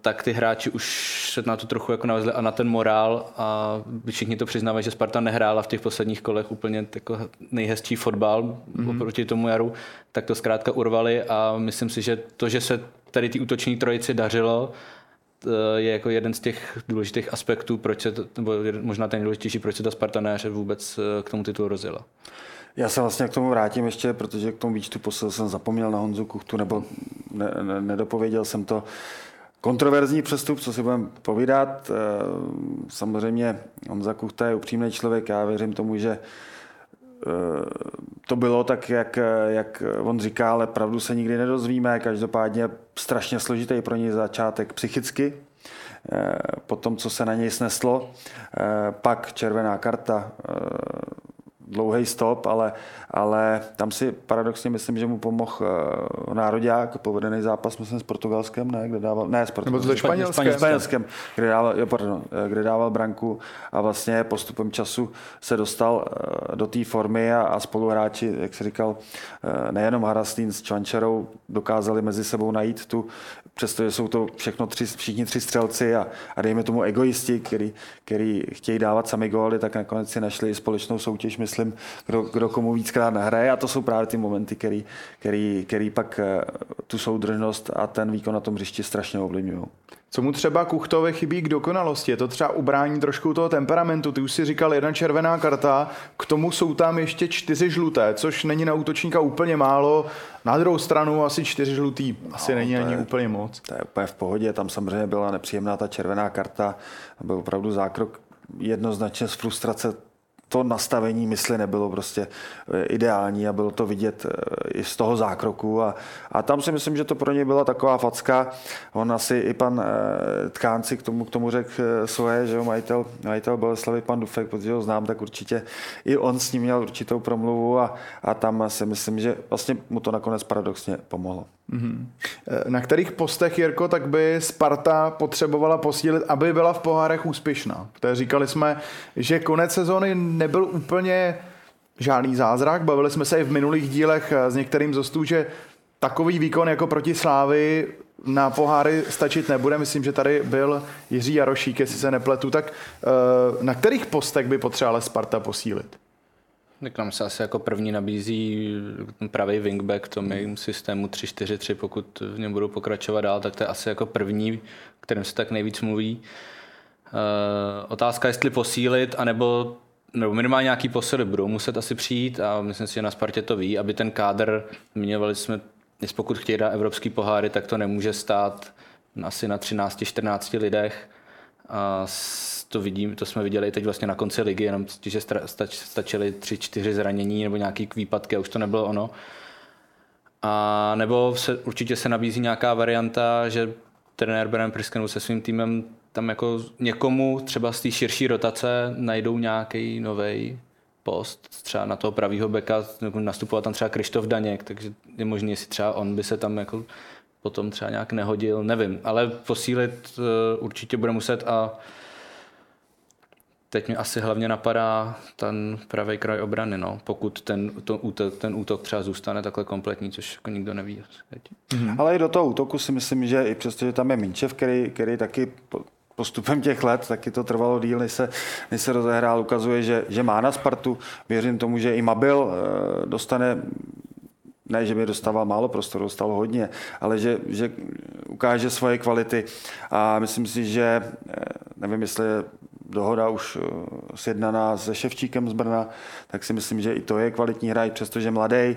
tak ty hráči už se na to trochu jako navezli a na ten morál a všichni to přiznávají, že Sparta nehrála v těch posledních kolech úplně jako nejhezčí fotbal mm-hmm. oproti tomu jaru, tak to zkrátka urvali a myslím si, že to, že se tady ty útoční trojici dařilo, eh, je jako jeden z těch důležitých aspektů, proč se to, nebo možná ten nejdůležitější, proč se ta Sparta na vůbec eh, k tomu titulu rozjela. Já se vlastně k tomu vrátím ještě, protože k tomu výčtu posil jsem zapomněl na Honzu Kuchtu, nebo ne, ne, nedopověděl jsem to. Kontroverzní přestup, co si budeme povídat. Eh, samozřejmě Honza Kuchta je upřímný člověk, já věřím tomu, že to bylo tak, jak, jak on říká, ale pravdu se nikdy nedozvíme. Každopádně strašně složitý pro něj začátek psychicky, po tom, co se na něj sneslo. Pak červená karta, dlouhý stop, ale, ale tam si paradoxně myslím, že mu pomohl uh, národák, povedený zápas myslím s Portugalskem, ne, kde dával, ne, s Portugalskem, Nebo Španělskem. Španělskem, kde dával, jo, pardon, eh, kde dával branku a vlastně postupem času se dostal uh, do té formy a, a spoluhráči, jak se říkal, uh, nejenom Harastín s Čvančarou dokázali mezi sebou najít tu, přestože jsou to všechno tři, všichni tři střelci a, a dejme tomu egoisti, který, který chtějí dávat sami góly, tak nakonec si našli společnou soutěž, myslím, kdo, kdo komu víckrát nahraje a to jsou právě ty momenty, který, který, který pak eh, tu soudržnost a ten výkon na tom hřišti strašně ovlivňují. Co mu třeba Kuchtovi chybí k dokonalosti? Je to třeba ubrání trošku toho temperamentu. Ty už si říkal jedna červená karta, k tomu jsou tam ještě čtyři žluté, což není na útočníka úplně málo. Na druhou stranu asi čtyři žlutý asi no, není ani je, úplně moc. To je úplně v pohodě, tam samozřejmě byla nepříjemná ta červená karta, byl opravdu zákrok jednoznačně z frustrace to nastavení mysli nebylo prostě eh, ideální a bylo to vidět eh, i z toho zákroku a, a tam si myslím, že to pro něj byla taková facka. On asi i pan eh, Tkánci k tomu, k tomu řekl svoje, že jo, majitel, majitel Boleslavy, pan Dufek, protože ho znám, tak určitě i on s ním měl určitou promluvu a, a tam si myslím, že vlastně mu to nakonec paradoxně pomohlo. Mm-hmm. Na kterých postech, Jirko, tak by Sparta potřebovala posílit, aby byla v pohárech úspěšná? Protože říkali jsme, že konec sezóny nebyl úplně žádný zázrak. Bavili jsme se i v minulých dílech eh, s některým zostů, že takový výkon jako proti Slávy na poháry stačit nebude. Myslím, že tady byl Jiří Jarošík, jestli se nepletu. Tak eh, na kterých postech by potřebovala Sparta posílit? Tak nám se asi jako první nabízí pravý wingback v tom systému 3-4-3, pokud v něm budou pokračovat dál, tak to je asi jako první, kterým se tak nejvíc mluví. Uh, otázka, jestli posílit, anebo nebo minimálně nějaký posily budou muset asi přijít a myslím si, že na Spartě to ví, aby ten kádr, zmiňovali jsme, jestli pokud chtějí dát evropský poháry, tak to nemůže stát asi na 13-14 lidech. A to vidím, to jsme viděli teď vlastně na konci ligy, jenom že stač, stačily tři, čtyři zranění nebo nějaký výpadky a už to nebylo ono. A nebo se, určitě se nabízí nějaká varianta, že trenér Beren Priskenu se svým týmem tam jako někomu třeba z té širší rotace najdou nějaký nový post, třeba na toho pravýho beka, nastupovat tam třeba Krištof Daněk, takže je možné, jestli třeba on by se tam jako potom třeba nějak nehodil, nevím, ale posílit uh, určitě bude muset a teď mi asi hlavně napadá ten pravý kraj obrany, no, pokud ten, to, ten útok třeba zůstane takhle kompletní, což jako nikdo neví. Mm-hmm. Ale i do toho útoku si myslím, že i přesto, že tam je Minčev, který, který taky postupem těch let, taky to trvalo díl, než se, než se rozehrál, ukazuje, že, že má na Spartu. Věřím tomu, že i Mabil eh, dostane ne, že by dostával málo prostoru, dostal hodně, ale že, že ukáže svoje kvality a myslím si, že eh, nevím, jestli je dohoda už eh, sjednaná se Ševčíkem z Brna, tak si myslím, že i to je kvalitní hráč, přestože mladý.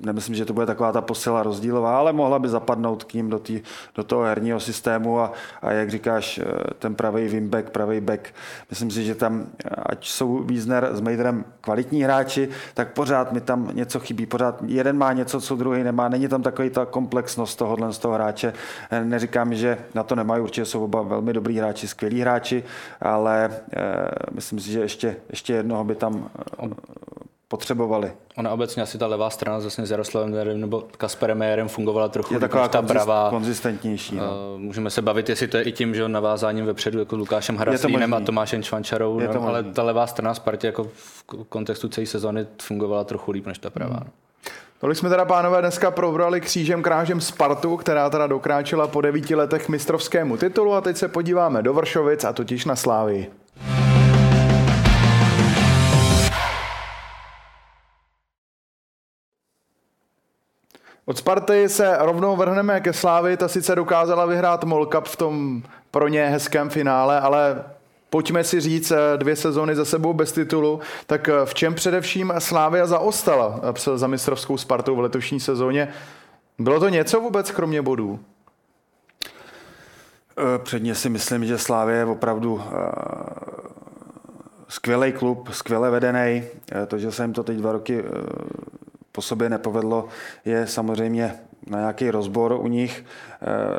Nemyslím, že to bude taková ta posila rozdílová, ale mohla by zapadnout k ním do, tý, do toho herního systému a, a jak říkáš, eh, ten pravý wingback, pravý back. Myslím si, že tam, ať jsou Wiesner s Mejdrem kvalitní hráči, tak pořád mi tam něco chybí. Pořád jeden má něco, co druhý nemá. Není tam takový ta komplexnost tohohle z toho hráče. Neříkám, že na to nemají, určitě jsou oba velmi dobrý hráči, skvělí hráči, ale e, myslím si, že ještě, ještě jednoho by tam e, potřebovali. Ona obecně asi ta levá strana zase s Jaroslavem nebo Kasperem Mejerem fungovala trochu je taková ta pravá. konzistentnější. No. Uh, můžeme se bavit, jestli to je i tím, že navázáním vepředu jako Lukášem Hraslínem a Tomášem Čvančarou, no, ale ta levá strana Spartě jako v kontextu celé sezony fungovala trochu líp než ta pravá. Hmm. Tolik jsme teda, pánové, dneska probrali křížem krážem Spartu, která teda dokráčela po devíti letech mistrovskému titulu a teď se podíváme do Vršovic a totiž na Slávy. Od Sparty se rovnou vrhneme ke Slávy, ta sice dokázala vyhrát Mol Cup v tom pro ně hezkém finále, ale pojďme si říct, eh, dvě sezóny za sebou bez titulu, tak eh, v čem především Slávia zaostala eh, za mistrovskou Spartou v letošní sezóně? Bylo to něco vůbec kromě bodů? Předně si myslím, že Slávě opravdu skvělý klub, skvěle vedený. To, že se jim to teď dva roky po sobě nepovedlo, je samozřejmě na nějaký rozbor u nich.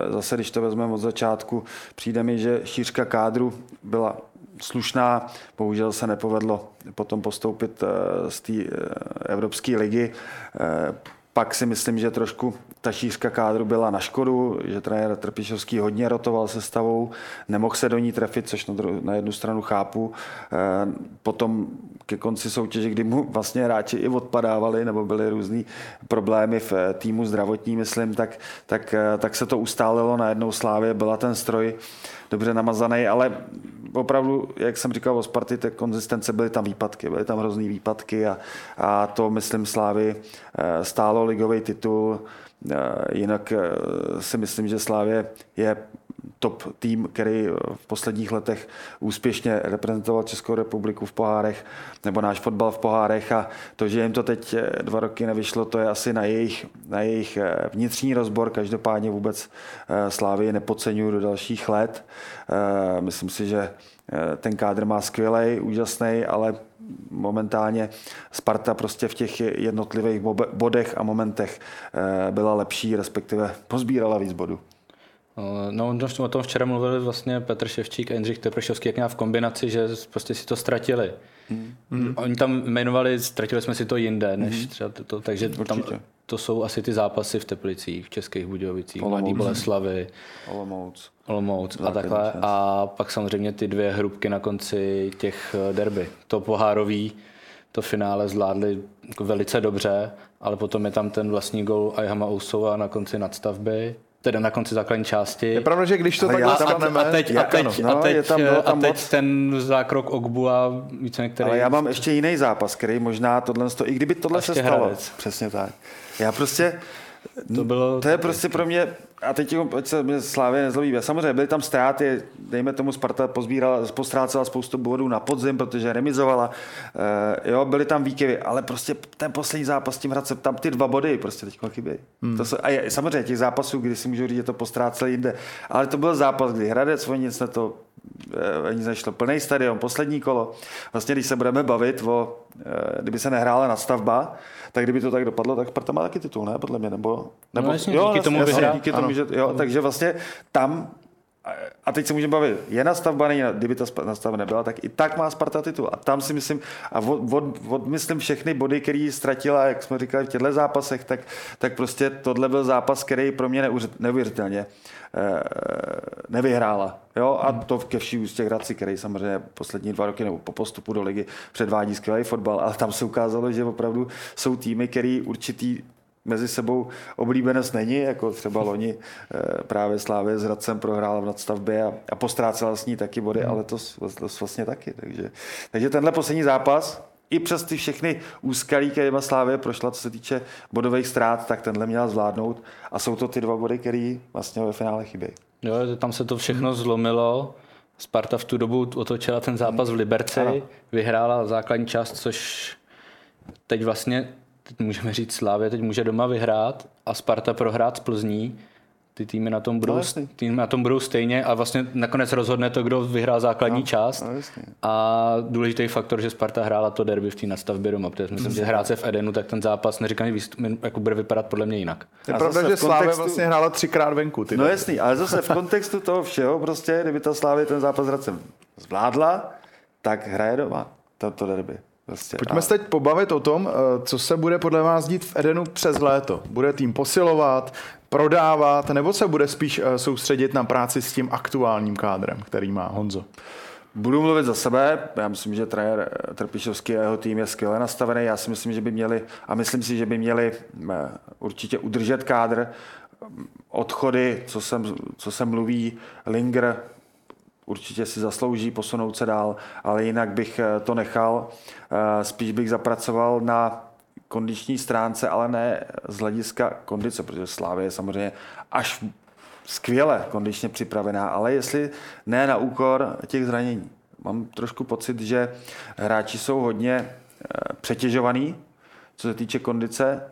Zase, když to vezmeme od začátku, přijde mi, že šířka kádru byla slušná. Bohužel se nepovedlo potom postoupit z té Evropské ligy pak si myslím, že trošku ta šířka kádru byla na škodu, že trenér Trpišovský hodně rotoval se stavou, nemohl se do ní trefit, což na, dru- na jednu stranu chápu. E, potom ke konci soutěže, kdy mu vlastně hráči i odpadávali, nebo byly různý problémy v eh, týmu zdravotní, myslím, tak, tak, eh, tak se to ustálilo na jednou slávě, byla ten stroj dobře namazaný, ale opravdu, jak jsem říkal o Sparty, té konzistence byly tam výpadky, byly tam hrozný výpadky a, a to, myslím, Slávy eh, stálo ligový titul. Eh, jinak eh, si myslím, že Slávě je top tým, který v posledních letech úspěšně reprezentoval Českou republiku v pohárech, nebo náš fotbal v pohárech a to, že jim to teď dva roky nevyšlo, to je asi na jejich, na jejich vnitřní rozbor. Každopádně vůbec Slávy nepodceňuju do dalších let. Myslím si, že Eh, ten kádr má skvělý, úžasný, ale momentálně Sparta prostě v těch jednotlivých bodech a momentech eh, byla lepší, respektive pozbírala víc bodů. Eh, no, o tom včera mluvili vlastně Petr Ševčík a Jindřich Tepršovský, jak v kombinaci, že prostě si to ztratili. Hmm. Oni tam jmenovali, ztratili jsme si to jinde, než hmm. třeba to, takže Určitě. tam to jsou asi ty zápasy v Teplicích, v Českých Budějovicích, Mladý Boleslavy, Olomouc, Olomouc a takhle. A pak samozřejmě ty dvě hrubky na konci těch eh, derby. To pohárový, to finále zvládli jako velice dobře, ale potom je tam ten vlastní gol Ayhama Ousova na konci nadstavby, teda na konci základní části. Je pravda, že když to tak dostaneme... A, a teď, a teď, no, a teď, tam, a teď moc... ten zákrok Ogbu a více některý... Ale já mám ještě jiný zápas, který možná tohle, i kdyby tohle se stalo. Hradec. Přesně tak. Já prostě, to, bylo, to je prostě pro mě, a teď ať se mě Slávě nezlobí. Samozřejmě byly tam ztráty, dejme tomu Sparta pozbírala, postrácela spoustu bodů na podzim, protože remizovala. E, jo, byly tam výkyvy, ale prostě ten poslední zápas s tím Hradcem, tam ty dva body prostě teď chybí. Hmm. To jsou, a je, samozřejmě těch zápasů, kdy si můžu říct, že to postráceli jinde, ale to byl zápas, kdy Hradec, oni nic na to nic nešlo. Plný stadion, poslední kolo. Vlastně, když se budeme bavit o, eh, kdyby se nehrála na stavba, tak kdyby to tak dopadlo, tak Sparta má taky titul, ne? Podle mě, nebo... nebo no, jasně, jo, díky tomu jasně, díky tomu, že, jo, takže vlastně tam a teď se můžeme bavit, je nastavba, není, kdyby ta nastavba nebyla, tak i tak má Sparta titul. A tam si myslím, a od, od, od myslím všechny body, který ztratila, jak jsme říkali v těchto zápasech, tak, tak prostě tohle byl zápas, který pro mě neuvěřitelně eh, nevyhrála. Jo? A to ke vší ústě Hradci, který samozřejmě poslední dva roky nebo po postupu do ligy předvádí skvělý fotbal, ale tam se ukázalo, že opravdu jsou týmy, který určitý mezi sebou oblíbenost není, jako třeba loni eh, právě Slávě s Hradcem prohrála v nadstavbě a, a postrácela s ní taky body, ale to, to vlastně taky. Takže, takže tenhle poslední zápas, i přes ty všechny úskalí, které Slávě prošla, co se týče bodových ztrát, tak tenhle měla zvládnout a jsou to ty dva body, které vlastně ve finále chybí. Jo, tam se to všechno zlomilo. Sparta v tu dobu otočila ten zápas v Liberci, ano. vyhrála základní část, což teď vlastně teď můžeme říct Slávě, teď může doma vyhrát a Sparta prohrát z Plzní, ty týmy na tom budou, no, týmy na tom budou stejně a vlastně nakonec rozhodne to, kdo vyhrál základní no, část. No, a důležitý faktor, že Sparta hrála to derby v té nastavbě doma, protože myslím, že hrát se v Edenu, tak ten zápas neříkám, jako bude vypadat podle mě jinak. Je pravda, že Slávě kontextu... vlastně hrála třikrát venku. Ty no jasný, ale zase v kontextu toho všeho, prostě, kdyby ta Slávě ten zápas Hradcem zvládla, tak hraje doma to, to derby. Prostě, Pojďme a... se teď pobavit o tom, eh, co se bude podle vás dít v Edenu přes léto. Bude tým posilovat, prodávat, nebo se bude spíš eh, soustředit na práci s tím aktuálním kádrem, který má Honzo? Budu mluvit za sebe. Já myslím, že trenér eh, Trpišovský a jeho tým je skvěle nastavený. Já si myslím, že by měli, a myslím si, že by měli určitě udržet kádr. Odchody, co se co sem mluví, Linger, určitě si zaslouží posunout se dál, ale jinak bych eh, to nechal. Eh, spíš bych zapracoval na kondiční stránce, ale ne z hlediska kondice, protože Slávě je samozřejmě až skvěle kondičně připravená, ale jestli ne na úkor těch zranění. Mám trošku pocit, že hráči jsou hodně eh, přetěžovaný, co se týče kondice.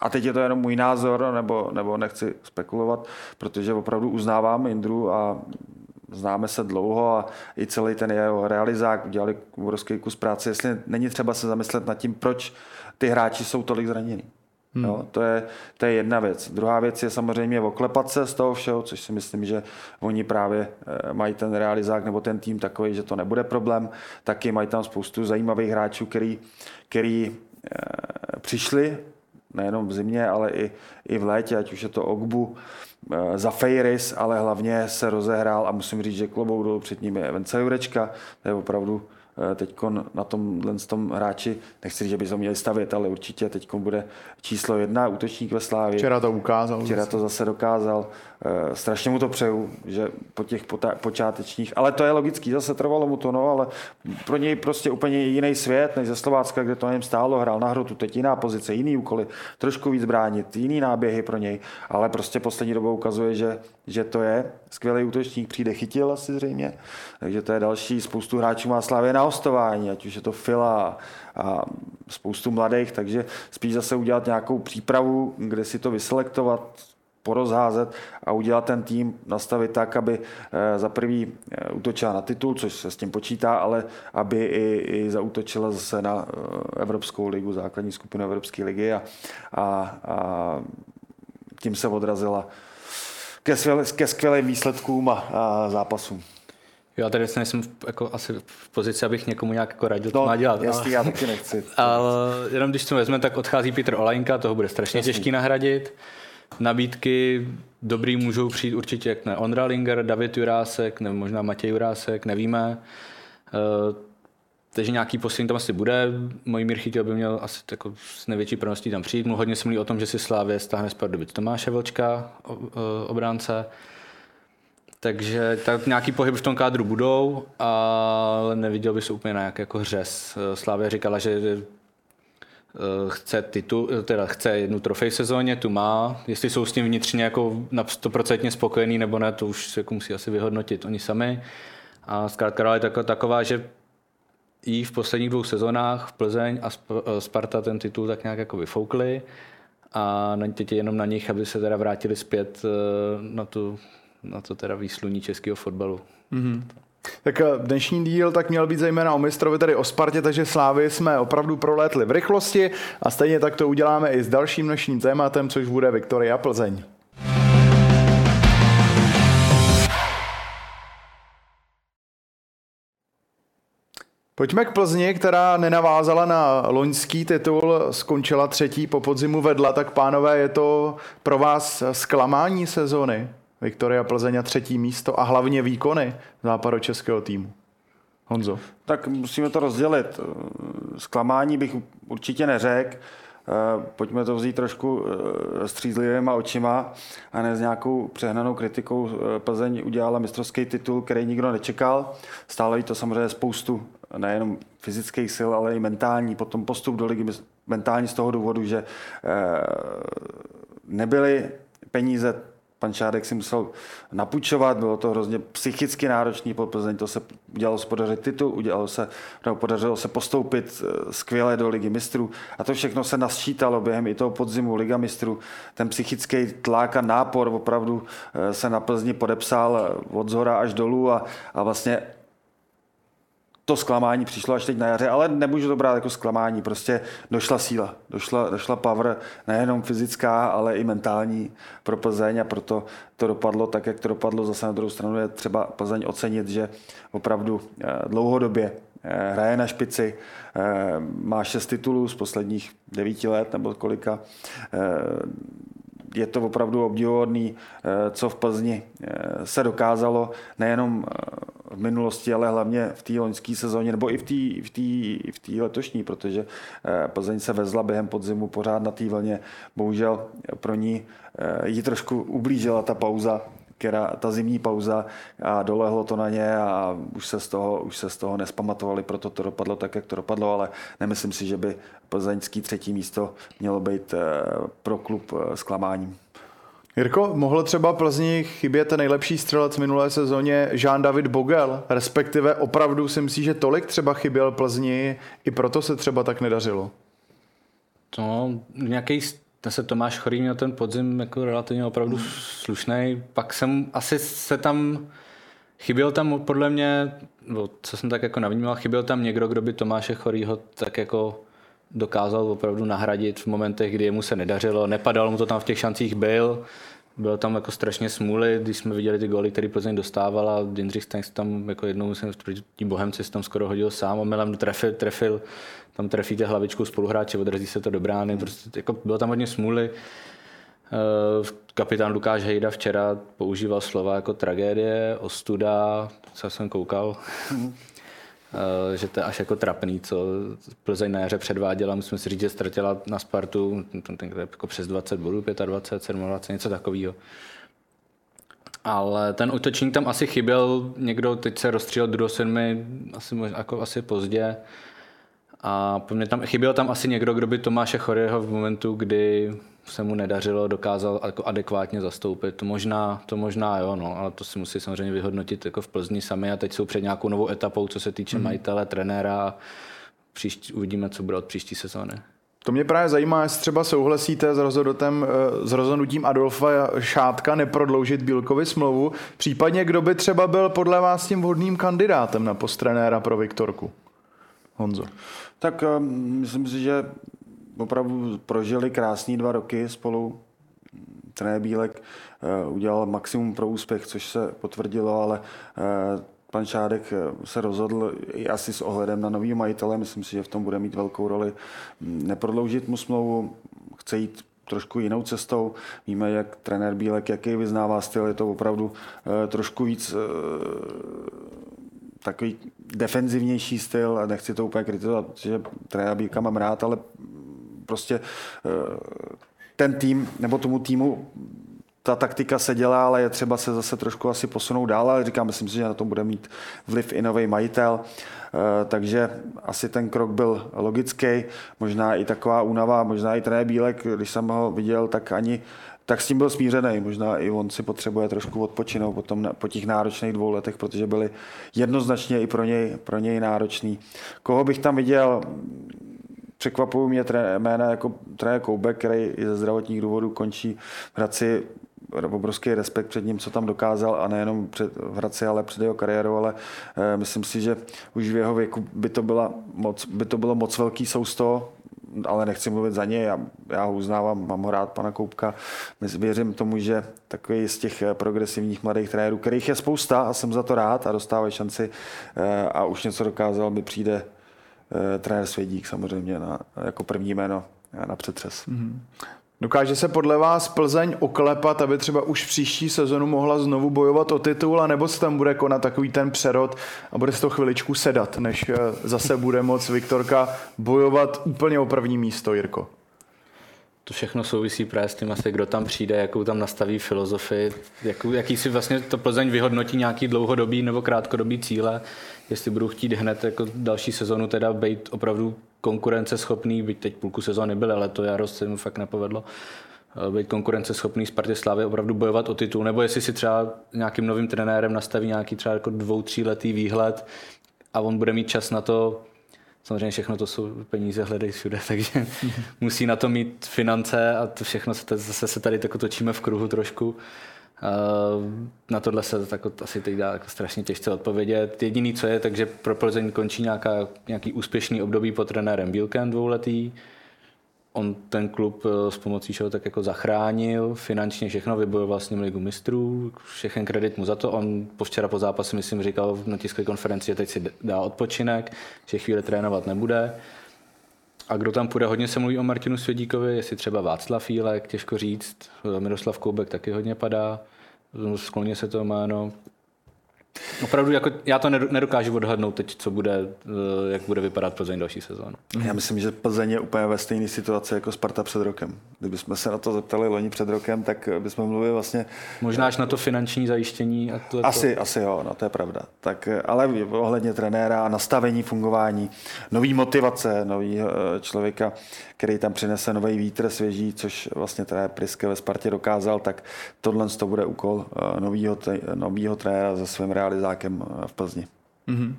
A teď je to jenom můj názor, nebo, nebo nechci spekulovat, protože opravdu uznávám Indru a známe se dlouho a i celý ten jeho realizák udělali obrovský kus práce, jestli není třeba se zamyslet nad tím, proč ty hráči jsou tolik zraněni. Hmm. Jo, to, je, to je jedna věc. Druhá věc je samozřejmě oklepat se z toho všeho, což si myslím, že oni právě eh, mají ten realizák nebo ten tým takový, že to nebude problém. Taky mají tam spoustu zajímavých hráčů, který, který e, přišli nejenom v zimě, ale i, i v létě, ať už je to Ogbu, e, za Fejris, ale hlavně se rozehrál a musím říct, že klobou dolů před ním je Vence Jurečka, to je opravdu Eh, teď na tomhle tom hráči, nechci říct, že by se měli stavět, ale určitě teď bude číslo jedna útočník ve Slávě. Včera to ukázal. Včera to zase dokázal. Eh, strašně mu to přeju, že po těch počátečních, ale to je logický, zase trvalo mu to, no, ale pro něj prostě úplně jiný svět, než ze Slovácka, kde to na něm stálo, hrál na hrotu, teď jiná pozice, jiný úkoly, trošku víc bránit, jiný náběhy pro něj, ale prostě poslední dobou ukazuje, že, že to je skvělý útočník, přijde chytil asi zřejmě, takže to je další, spoustu hráčů má Slávě na hostování, ať už je to Fila a spoustu mladých, takže spíš zase udělat nějakou přípravu, kde si to vyselektovat, porozházet a udělat ten tým, nastavit tak, aby eh, za prvý eh, útočila na titul, což se s tím počítá, ale aby i, i zautočila zase na eh, Evropskou ligu, základní skupinu Evropské ligy a, a, a tím se odrazila ke, skvěle, ke skvělým výsledkům a, a zápasům. Já tady jsem jako asi v pozici, abych někomu nějak jako radil, no, má dělat. Jasný, já taky nechci. [laughs] Ale jenom když to vezme, tak odchází Petr Olajnka, toho bude strašně jasný. těžký nahradit. Nabídky dobrý můžou přijít určitě, jak ne Ondra Linger, David Jurásek, nebo možná Matěj Jurásek, nevíme. Uh, takže nějaký poslední tam asi bude. Můj Mír Chytil by měl asi jako s největší pravností tam přijít. Mu hodně se mluví o tom, že si Slávě stáhne z Pardubic Tomáše Vlčka, obránce. Takže tak nějaký pohyb v tom kádru budou, ale neviděl bych se úplně na jak jako hřes. Slávě říkala, že chce titul, eh, teda chce jednu trofej v sezóně, tu má. Jestli jsou s tím vnitřně jako na 100% spokojení nebo ne, to už se jako musí asi vyhodnotit oni sami. A zkrátka je taková, že i v posledních dvou sezónách v Plzeň a eh, Sparta ten titul tak nějak jako vyfoukli a teď je jenom na nich, aby se teda vrátili zpět na, tu, na to teda výsluní českého fotbalu. Mm-hmm. Tak eh, dnešní díl tak měl být zejména o mistrovi, tedy o Spartě, takže Slávy jsme opravdu prolétli v rychlosti a stejně tak to uděláme i s dalším dnešním tématem, což bude Viktoria Plzeň. Pojďme k Plzni, která nenavázala na loňský titul, skončila třetí, po podzimu vedla, tak pánové, je to pro vás zklamání sezony? Viktoria Plzeň a třetí místo a hlavně výkony západočeského týmu. Honzo. Tak musíme to rozdělit. Zklamání bych určitě neřekl. Pojďme to vzít trošku eh, střízlivýma očima a ne s nějakou přehnanou kritikou. Eh, Plzeň udělala mistrovský titul, který nikdo nečekal. Stále to samozřejmě spoustu nejenom fyzických sil, ale i mentální. Potom postup do ligy mentální z toho důvodu, že eh, nebyly peníze pan Šádek si musel napůjčovat, bylo to hrozně psychicky náročný po Plzeň, to se udělalo se podařit titul, udělalo se, nebo podařilo se postoupit eh, skvěle do ligy mistrů a to všechno se nasčítalo během i toho podzimu liga mistrů. Ten psychický tlak a nápor opravdu eh, se na Plzni podepsal eh, od zhora až dolů a, a vlastně to zklamání přišlo až teď na jaře, ale nemůžu to brát jako zklamání, prostě došla síla, došla, došla power, nejenom fyzická, ale i mentální pro Plzeň a proto to dopadlo tak, jak to dopadlo. Zase na druhou stranu je třeba Plzeň ocenit, že opravdu eh, dlouhodobě eh, hraje na špici, eh, má šest titulů z posledních devíti let nebo kolika je to opravdu obdivuhodný, co v Plzni se dokázalo, nejenom v minulosti, ale hlavně v té loňské sezóně, nebo i v té v tý, v tý letošní, protože eh, Plzeň se vezla během podzimu pořád na té vlně. Bohužel pro ní eh, ji trošku ublížila ta pauza, která, ta zimní pauza a dolehlo to na ně a už se z toho, už se z toho nespamatovali, proto to dopadlo tak, jak to dopadlo, ale nemyslím si, že by plzeňský třetí místo mělo být eh, pro klub zklamáním. Jirko, mohl třeba Plzni chybět ten nejlepší střelec minulé sezóně Jean-David Bogel, respektive opravdu si myslí, že tolik třeba chyběl Plzni, i proto se třeba tak nedařilo? To nějaký se Tomáš Chorý měl ten podzim jako relativně opravdu slušný. Pak jsem asi se tam Chyběl tam podle mě, co jsem tak jako navnímal, chyběl tam někdo, kdo by Tomáše Chorýho tak jako dokázal opravdu nahradit v momentech, kdy mu se nedařilo. Nepadalo mu to tam v těch šancích byl, bylo tam jako strašně smůly, když jsme viděli ty góly, které Plzeň dostávala. Dindřich Stanks tam jako jednou musím tí Bohemci si tam skoro hodil sám, omylem trefil, trefil, tam trefíte hlavičku spoluhráče, odrazí se to do brány, prostě jako bylo tam hodně smůly. Uh, kapitán Lukáš Hejda včera používal slova jako tragédie, ostuda, co jsem koukal. Eh, že to je až jako trapný, co Plzeň na jaře předváděla. Musím si říct, že ztratila na Spartu jako přes 20 bodů, 25, 27, něco takového. Ale ten útočník tam asi chyběl, někdo teď se rozstřílel do sedmi, asi, jako asi pozdě. A mě tam chyběl tam asi někdo, kdo by Tomáše Choryho v momentu, kdy se mu nedařilo, dokázal jako adekvátně zastoupit. To možná, to možná jo, no, ale to si musí samozřejmě vyhodnotit jako v Plzni sami a teď jsou před nějakou novou etapou, co se týče mm. majitele, trenéra. Příští, uvidíme, co bude od příští sezóny. To mě právě zajímá, jestli třeba souhlasíte s, rozhodnutem, eh, s rozhodnutím Adolfa Šátka neprodloužit Bílkovi smlouvu, případně kdo by třeba byl podle vás tím vhodným kandidátem na post trenéra pro Viktorku? Honzo. Tak um, myslím si, že opravdu prožili krásný dva roky spolu. Trenér Bílek uh, udělal maximum pro úspěch, což se potvrdilo, ale uh, pan Šádek se rozhodl i asi s ohledem na nový majitele, myslím si, že v tom bude mít velkou roli, neprodloužit mu smlouvu, chce jít trošku jinou cestou. Víme, jak trenér Bílek, jaký vyznává styl, je to opravdu trošku víc takový defenzivnější styl a nechci to úplně kritizovat, že trenéra Bílka mám rád, ale prostě eh, ten tým nebo tomu týmu ta taktika se dělá, ale je třeba se zase trošku asi posunout dál, ale říkám, myslím si, že na to bude mít vliv i nový majitel, eh, takže asi ten krok byl logický, možná i taková únava, možná i trenér Bílek, když jsem ho viděl, tak ani tak s tím byl smířený. Možná i on si potřebuje trošku odpočinout po, tom, po těch náročných dvou letech, protože byly jednoznačně i pro něj, pro něj náročný. Koho bych tam viděl? Překvapují mě jména jako trenér Koubek, který ze zdravotních důvodů končí v Hradci obrovský respekt před ním, co tam dokázal a nejenom před, v Hradci, ale před jeho kariérou, ale e, myslím si, že už v jeho věku by to, byla moc, by to bylo moc velký sousto, ale nechci mluvit za něj, já, já ho uznávám, mám ho rád, pana Koupka. Věřím tomu, že takový z těch eh, progresivních mladých trenérů, kterých je spousta a jsem za to rád a dostávají šanci eh, a už něco dokázal, mi přijde trenér Svědík samozřejmě na, jako první jméno na přetřes. Mm-hmm. Dokáže se podle vás Plzeň oklepat, aby třeba už příští sezonu mohla znovu bojovat o titul, nebo se tam bude konat takový ten přerod a bude se to chviličku sedat, než eh, zase bude moc Viktorka bojovat úplně o první místo, Jirko? To všechno souvisí právě s tím asi, kdo tam přijde, jakou tam nastaví filozofii, jakou, jaký si vlastně to Plzeň vyhodnotí nějaký dlouhodobý nebo krátkodobý cíle, jestli budou chtít hned jako další sezonu teda být opravdu konkurenceschopný, byť teď půlku sezóny byl, ale to jaro se mu fakt nepovedlo, eh, být konkurenceschopný. Spartě Slávy, opravdu bojovat o titul, nebo jestli si třeba nějakým novým trenérem nastaví nějaký třeba jako dvou, tříletý výhled a on bude mít čas na to, samozřejmě všechno to jsou peníze, hledají všude, [laughs] takže musí na to mít finance a to všechno se, zase se tady tak točíme v kruhu trošku. Na tohle se tak asi teď dá jako strašně těžce odpovědět. Jediný, co je, takže pro Plzeň končí nějaká, nějaký úspěšný období pod trenérem Bílkem dvouletý. On ten klub eh, s pomocí čeho tak jako zachránil, finančně všechno vybojoval s ním ligu mistrů, všechen kredit mu za to. On po včera po zápase, myslím, říkal na tiskové konferenci, že teď si dá odpočinek, že chvíli trénovat nebude. A kdo tam půjde, hodně se mluví o Martinu Svědíkovi, jestli třeba Václav Jílek, těžko říct, Miroslav Koubek taky hodně padá, skloně se to jméno. Opravdu, jako, já to nedokážu odhadnout teď, co bude, eh, jak bude vypadat Plzeň další sezónu. Já myslím, že Plzeň je úplně ve stejné situaci jako Sparta před rokem. Kdybychom se na to zeptali loni před rokem, tak bychom mluvili vlastně... Možná až na to finanční zajištění. A to, asi, to... asi jo, no to je pravda. Tak, ale ohledně trenéra a nastavení fungování, nový motivace, nový eh, člověka, který tam přinese nový vítr svěží, což vlastně trenér Priske ve Spartě dokázal, tak tohle to bude úkol eh, nového trenéra se svým realizákem eh, v Plzni. Mm-hmm.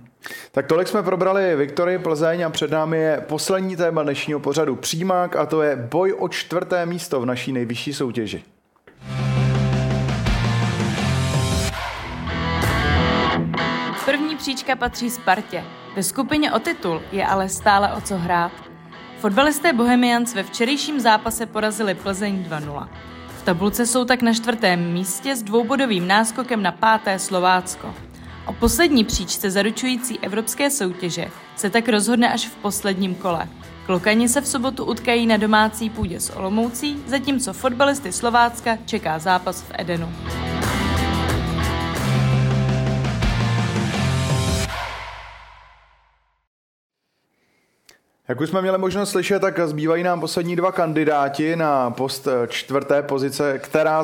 Tak tolik jsme probrali Viktorii Plzeň a před námi je poslední téma dnešního pořadu Přímák a to je boj o čtvrté místo v naší nejvyšší soutěži. první příčka patří Spartě. Ve skupině o titul je ale stále o co hrát. Fotbalisté Bohemians ve včerejším zápase porazili Plzeň 2-0. V tabulce jsou tak na čtvrtém místě s dvoubodovým náskokem na páté Slovácko. O poslední příčce zaručující evropské soutěže se tak rozhodne až v posledním kole. Klokani se v sobotu utkají na domácí půdě s Olomoucí, zatímco fotbalisty Slovácka čeká zápas v Edenu. Jak už jsme měli možnost slyšet, tak zbývají nám poslední dva kandidáti na post čtvrté pozice, která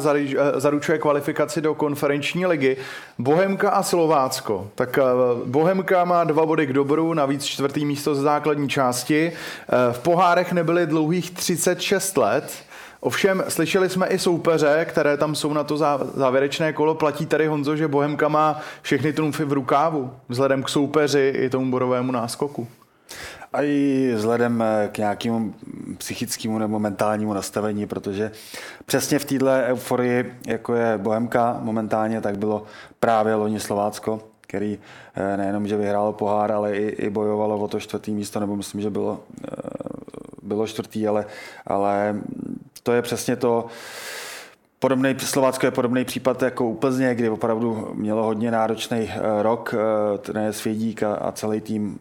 zaručuje kvalifikaci do konferenční ligy. Bohemka a Slovácko. Tak eh, Bohemka má dva body k dobru, navíc čtvrtý místo z základní části. Eh, v pohárech nebyly dlouhých 36 let. Ovšem, slyšeli jsme i soupeře, které tam jsou na to závěrečné kolo. Platí tady Honzo, že Bohemka má všechny trumfy v rukávu, vzhledem k soupeři i tomu bodovému náskoku. A i vzhledem eh, k nějakému psychickému nebo mentálnímu nastavení, protože přesně v této euforii, jako je Bohemka momentálně, tak bylo právě loni Slovácko, který eh, nejenom, že vyhrálo pohár, ale i, i bojovalo o to čtvrtý místo, nebo myslím, že bylo, eh, bylo čtvrtý, ale, ale to je přesně to, Podobný, Slovácko je podobný případ jako u Plzně, kdy opravdu mělo hodně náročný rok, trenér Svědík a, a celý tým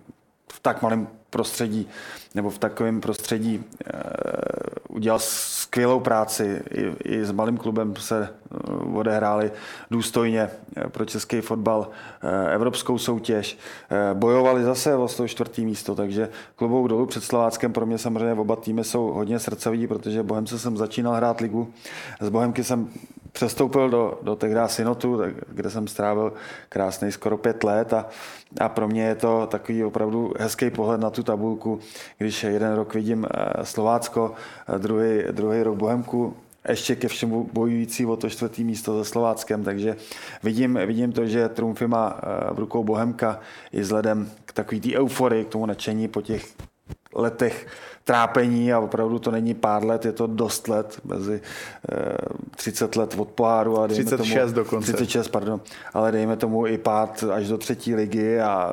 v tak malém prostředí nebo v takovém prostředí eh, udělal skvělou práci. I, I s malým klubem se eh, odehráli důstojně eh, pro český fotbal evropskou soutěž. Bojovali zase o to čtvrtý místo, takže klubou dolů před Slováckem pro mě samozřejmě oba týmy jsou hodně srdcoví, protože Bohemce jsem začínal hrát ligu. Z Bohemky jsem přestoupil do, do tehdy Synotu, kde jsem strávil krásný skoro pět let a, a pro mě je to takový opravdu hezký pohled na tu tabulku, když jeden rok vidím eh, Slovácko, druhý, druhý rok Bohemku, ještě ke všemu bojující o to čtvrtý místo se Slováckem, takže vidím, vidím to, že trumfy má eh, v rukou Bohemka i vzhledem k takový té euforii, k tomu nadšení po těch letech trápení a opravdu to není pár let, je to dost let, mezi 30 eh, let od poháru a 36 tomu, dokonce. 36, pardon, ale dejme tomu i pád až do třetí ligy a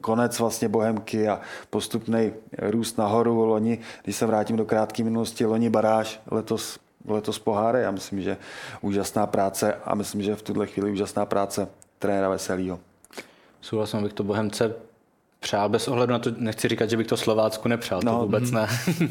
konec vlastně Bohemky a postupný růst nahoru. Loni, když se vrátím do krátké minulosti, loni baráž, letos letos poháry. Já myslím, že úžasná práce a myslím, že v tuhle chvíli úžasná práce trenéra Veselýho. Souhlasím, abych to Bohemce přál bez ohledu na to, nechci říkat, že bych to Slovácku nepřál, no, to vůbec mm. ne. [laughs]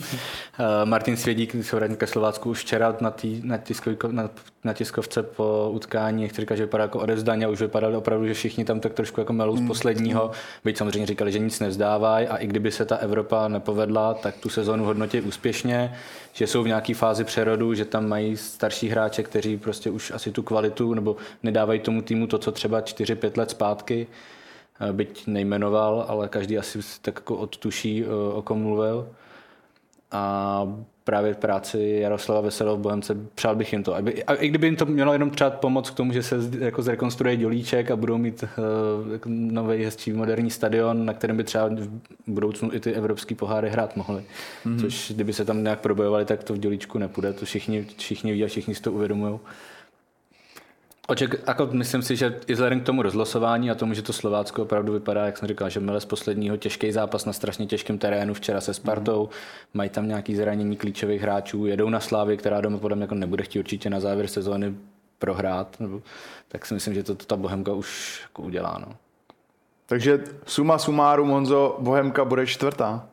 Eh, Martin Svědík, ke Slovácku už včera na, tý, na, tiskovko, na, na, tiskovce po utkání, nechci říkat, že vypadá jako odevzdaně, už vypadali opravdu, že všichni tam tak trošku jako melou z mm. posledního, byť samozřejmě říkali, že nic nevzdávají a i kdyby se ta Evropa nepovedla, tak tu sezónu hodnotí úspěšně, že jsou v nějaké fázi přerodu, že tam mají starší hráče, kteří prostě už asi tu kvalitu nebo nedávají tomu týmu to, co třeba 4-5 let zpátky byť nejmenoval, ale každý asi tak jako odtuší, eh, o kom mluvil. A právě práci Jaroslava Veselého v Bohemce, přál bych jim to. Aby, a i kdyby jim to mělo jenom třeba pomoct k tomu, že se jako zrekonstruuje dělíček a budou mít uh, jako nový hezčí moderní stadion, na kterém by třeba v budoucnu i ty evropský poháry hrát mohly. Mm-hmm. Což kdyby se tam nějak probojovali, tak to v dělíčku nepůjde. To všichni, všichni ví a všichni si to uvědomují. Oček, jako myslím si, že i vzhledem k tomu rozlosování a tomu, že to Slovácko opravdu vypadá, jak jsem říkal, že měli z posledního těžký zápas na strašně těžkém terénu včera se Spartou, mm. mají tam nějaký zranění klíčových hráčů, jedou na Slávy, která doma podle mě jako nebude chtít určitě na závěr sezóny prohrát, nebo, tak si myslím, že to, to ta Bohemka už jako udělá. No. Takže suma sumárum, Honzo, Bohemka bude čtvrtá?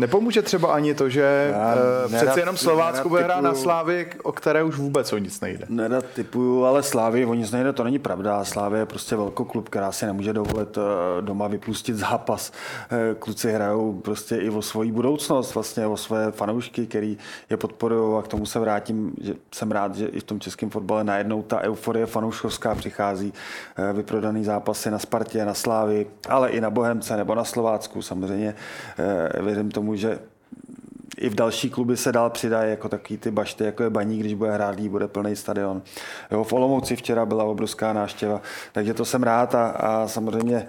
Nepomůže třeba ani to, že Já uh, přece jenom Slovácko bude hrát na Slávy, o které už vůbec o nic nejde. Nerad typuju, ale Slávy o nic nejde, to není pravda. Slávy je prostě velký klub, která si nemůže dovolit uh, doma vypustit zápas. Uh, kluci hrajou prostě i o svoji budoucnost, vlastně o své fanoušky, který je podporují a k tomu se vrátím, že jsem rád, že i v tom českém fotbale najednou ta euforie fanouškovská přichází. Vyprodaný zápasy na Spartě, na Slávy, ale i na Bohemce nebo na Slovácku samozřejmě. Věřím tomu, tomu, že i v další kluby se dál přidají jako takový ty bašty, jako je Baník, když bude hrát, bude plný stadion. Jo, v Olomouci včera byla obrovská náštěva, takže to jsem rád a, a samozřejmě e,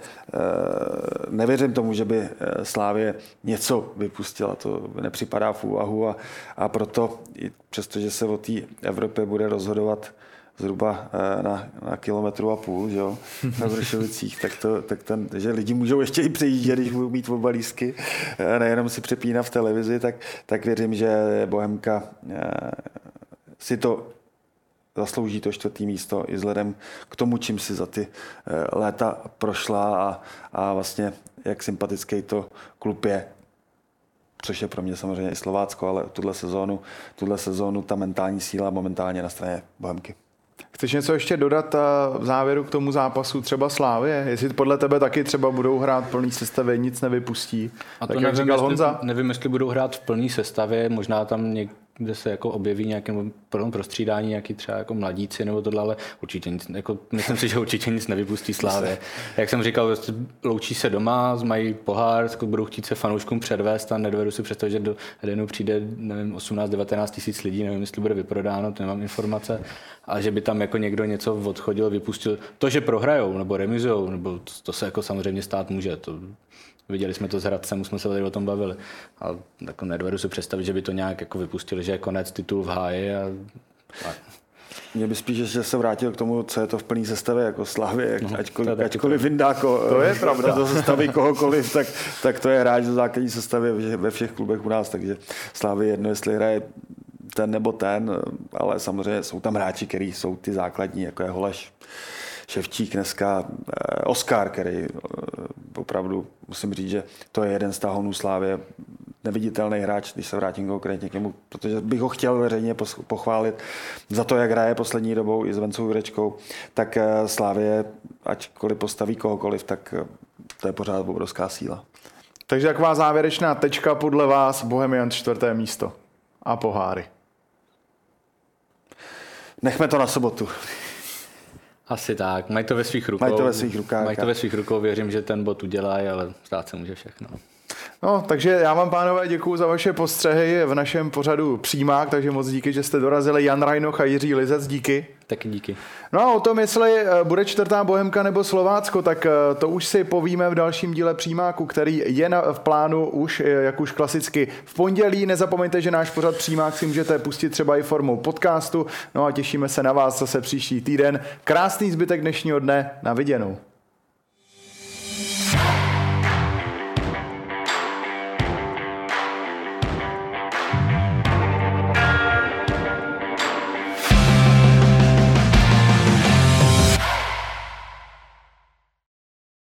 nevěřím tomu, že by eh, Slávě něco vypustila, to nepřipadá v úvahu a, a proto, i přestože se o té Evropě bude rozhodovat zhruba eh, na, na kilometru a půl, že jo, na Vršovicích, tak, to, tak ten, že lidi můžou ještě i přejíždět, když budou mít fotbalísky, eh, nejenom si přepínat v televizi, tak, tak věřím, že Bohemka si to zaslouží to čtvrtý místo i vzhledem k tomu, čím si za ty léta prošla a, a vlastně jak sympatický to klub je což je pro mě samozřejmě i Slovácko, ale tuhle sezónu, tuhle sezónu ta mentální síla momentálně na straně Bohemky. Chceš něco ještě dodat v závěru k tomu zápasu třeba Slávě? Jestli podle tebe taky třeba budou hrát plný sestavě, nic nevypustí. A to tak, nevím, jak Honza? Jestli, nevím, jestli budou hrát v plný sestavě, možná tam něk, kde se jako objeví nějaké prostřídání, nějaký třeba jako mladíci nebo tohle, ale určitě nic, jako, myslím si, že určitě nic nevypustí Slávě. Jak jsem říkal, vlastně loučí se doma, mají pohár, jako budou chtít se fanouškům předvést a nedovedu si představit, že do Edenu přijde nevím, 18-19 tisíc lidí, nevím, jestli bude vyprodáno, to nemám informace, a že by tam jako někdo něco odchodil, vypustil. To, že prohrajou nebo remizujou, nebo to, to se jako samozřejmě stát může, to Viděli jsme to s Hradcem, už jsme se tady o tom bavili. A jako nedovedu si představit, že by to nějak jako vypustili, že je konec titul v háji. A... Mě by spíš, že se vrátil k tomu, co je to v plný sestavě, jako Slavě, no, ačkoliv, ačkoliv Vindáko to je pravda. to sestaví kohokoliv, tak, tak to je hráč za základní sestavě ve všech klubech u nás, takže Slavě jedno, jestli hraje ten nebo ten, ale samozřejmě jsou tam hráči, kteří jsou ty základní, jako je Holeš, Ševčík dneska, eh, Oscar, který eh, opravdu musím říct, že to je jeden z tahonů Slávě, neviditelný hráč, když se vrátím konkrétně k němu, protože bych ho chtěl veřejně pochválit za to, jak hraje poslední dobou i s Vencou Jurečkou, tak eh, Slávě, ačkoliv postaví kohokoliv, tak to je pořád obrovská síla. Takže taková závěrečná tečka podle vás, Bohemian čtvrté místo a poháry. Nechme to na sobotu. Asi tak, mají to ve svých rukou. Mají to ve svých rukách. Mají to ve svých rukou, věřím, že ten bod udělají, ale stát se může všechno. No, takže já vám, pánové, děkuji za vaše postřehy v našem pořadu Přímák, takže moc díky, že jste dorazili. Jan Rajnoch a Jiří Lizec, díky. Taky díky. No a o tom, jestli eh, bude čtvrtá Bohemka nebo Slovácko, tak eh, to už si povíme v dalším díle Přímáku, který je na, v plánu už, eh, jak už klasicky v pondělí. Nezapomeňte, že náš pořad Přímák si můžete pustit třeba i formou podcastu. No a těšíme se na vás zase příští týden. Krásný zbytek dnešního dne. Na viděnou.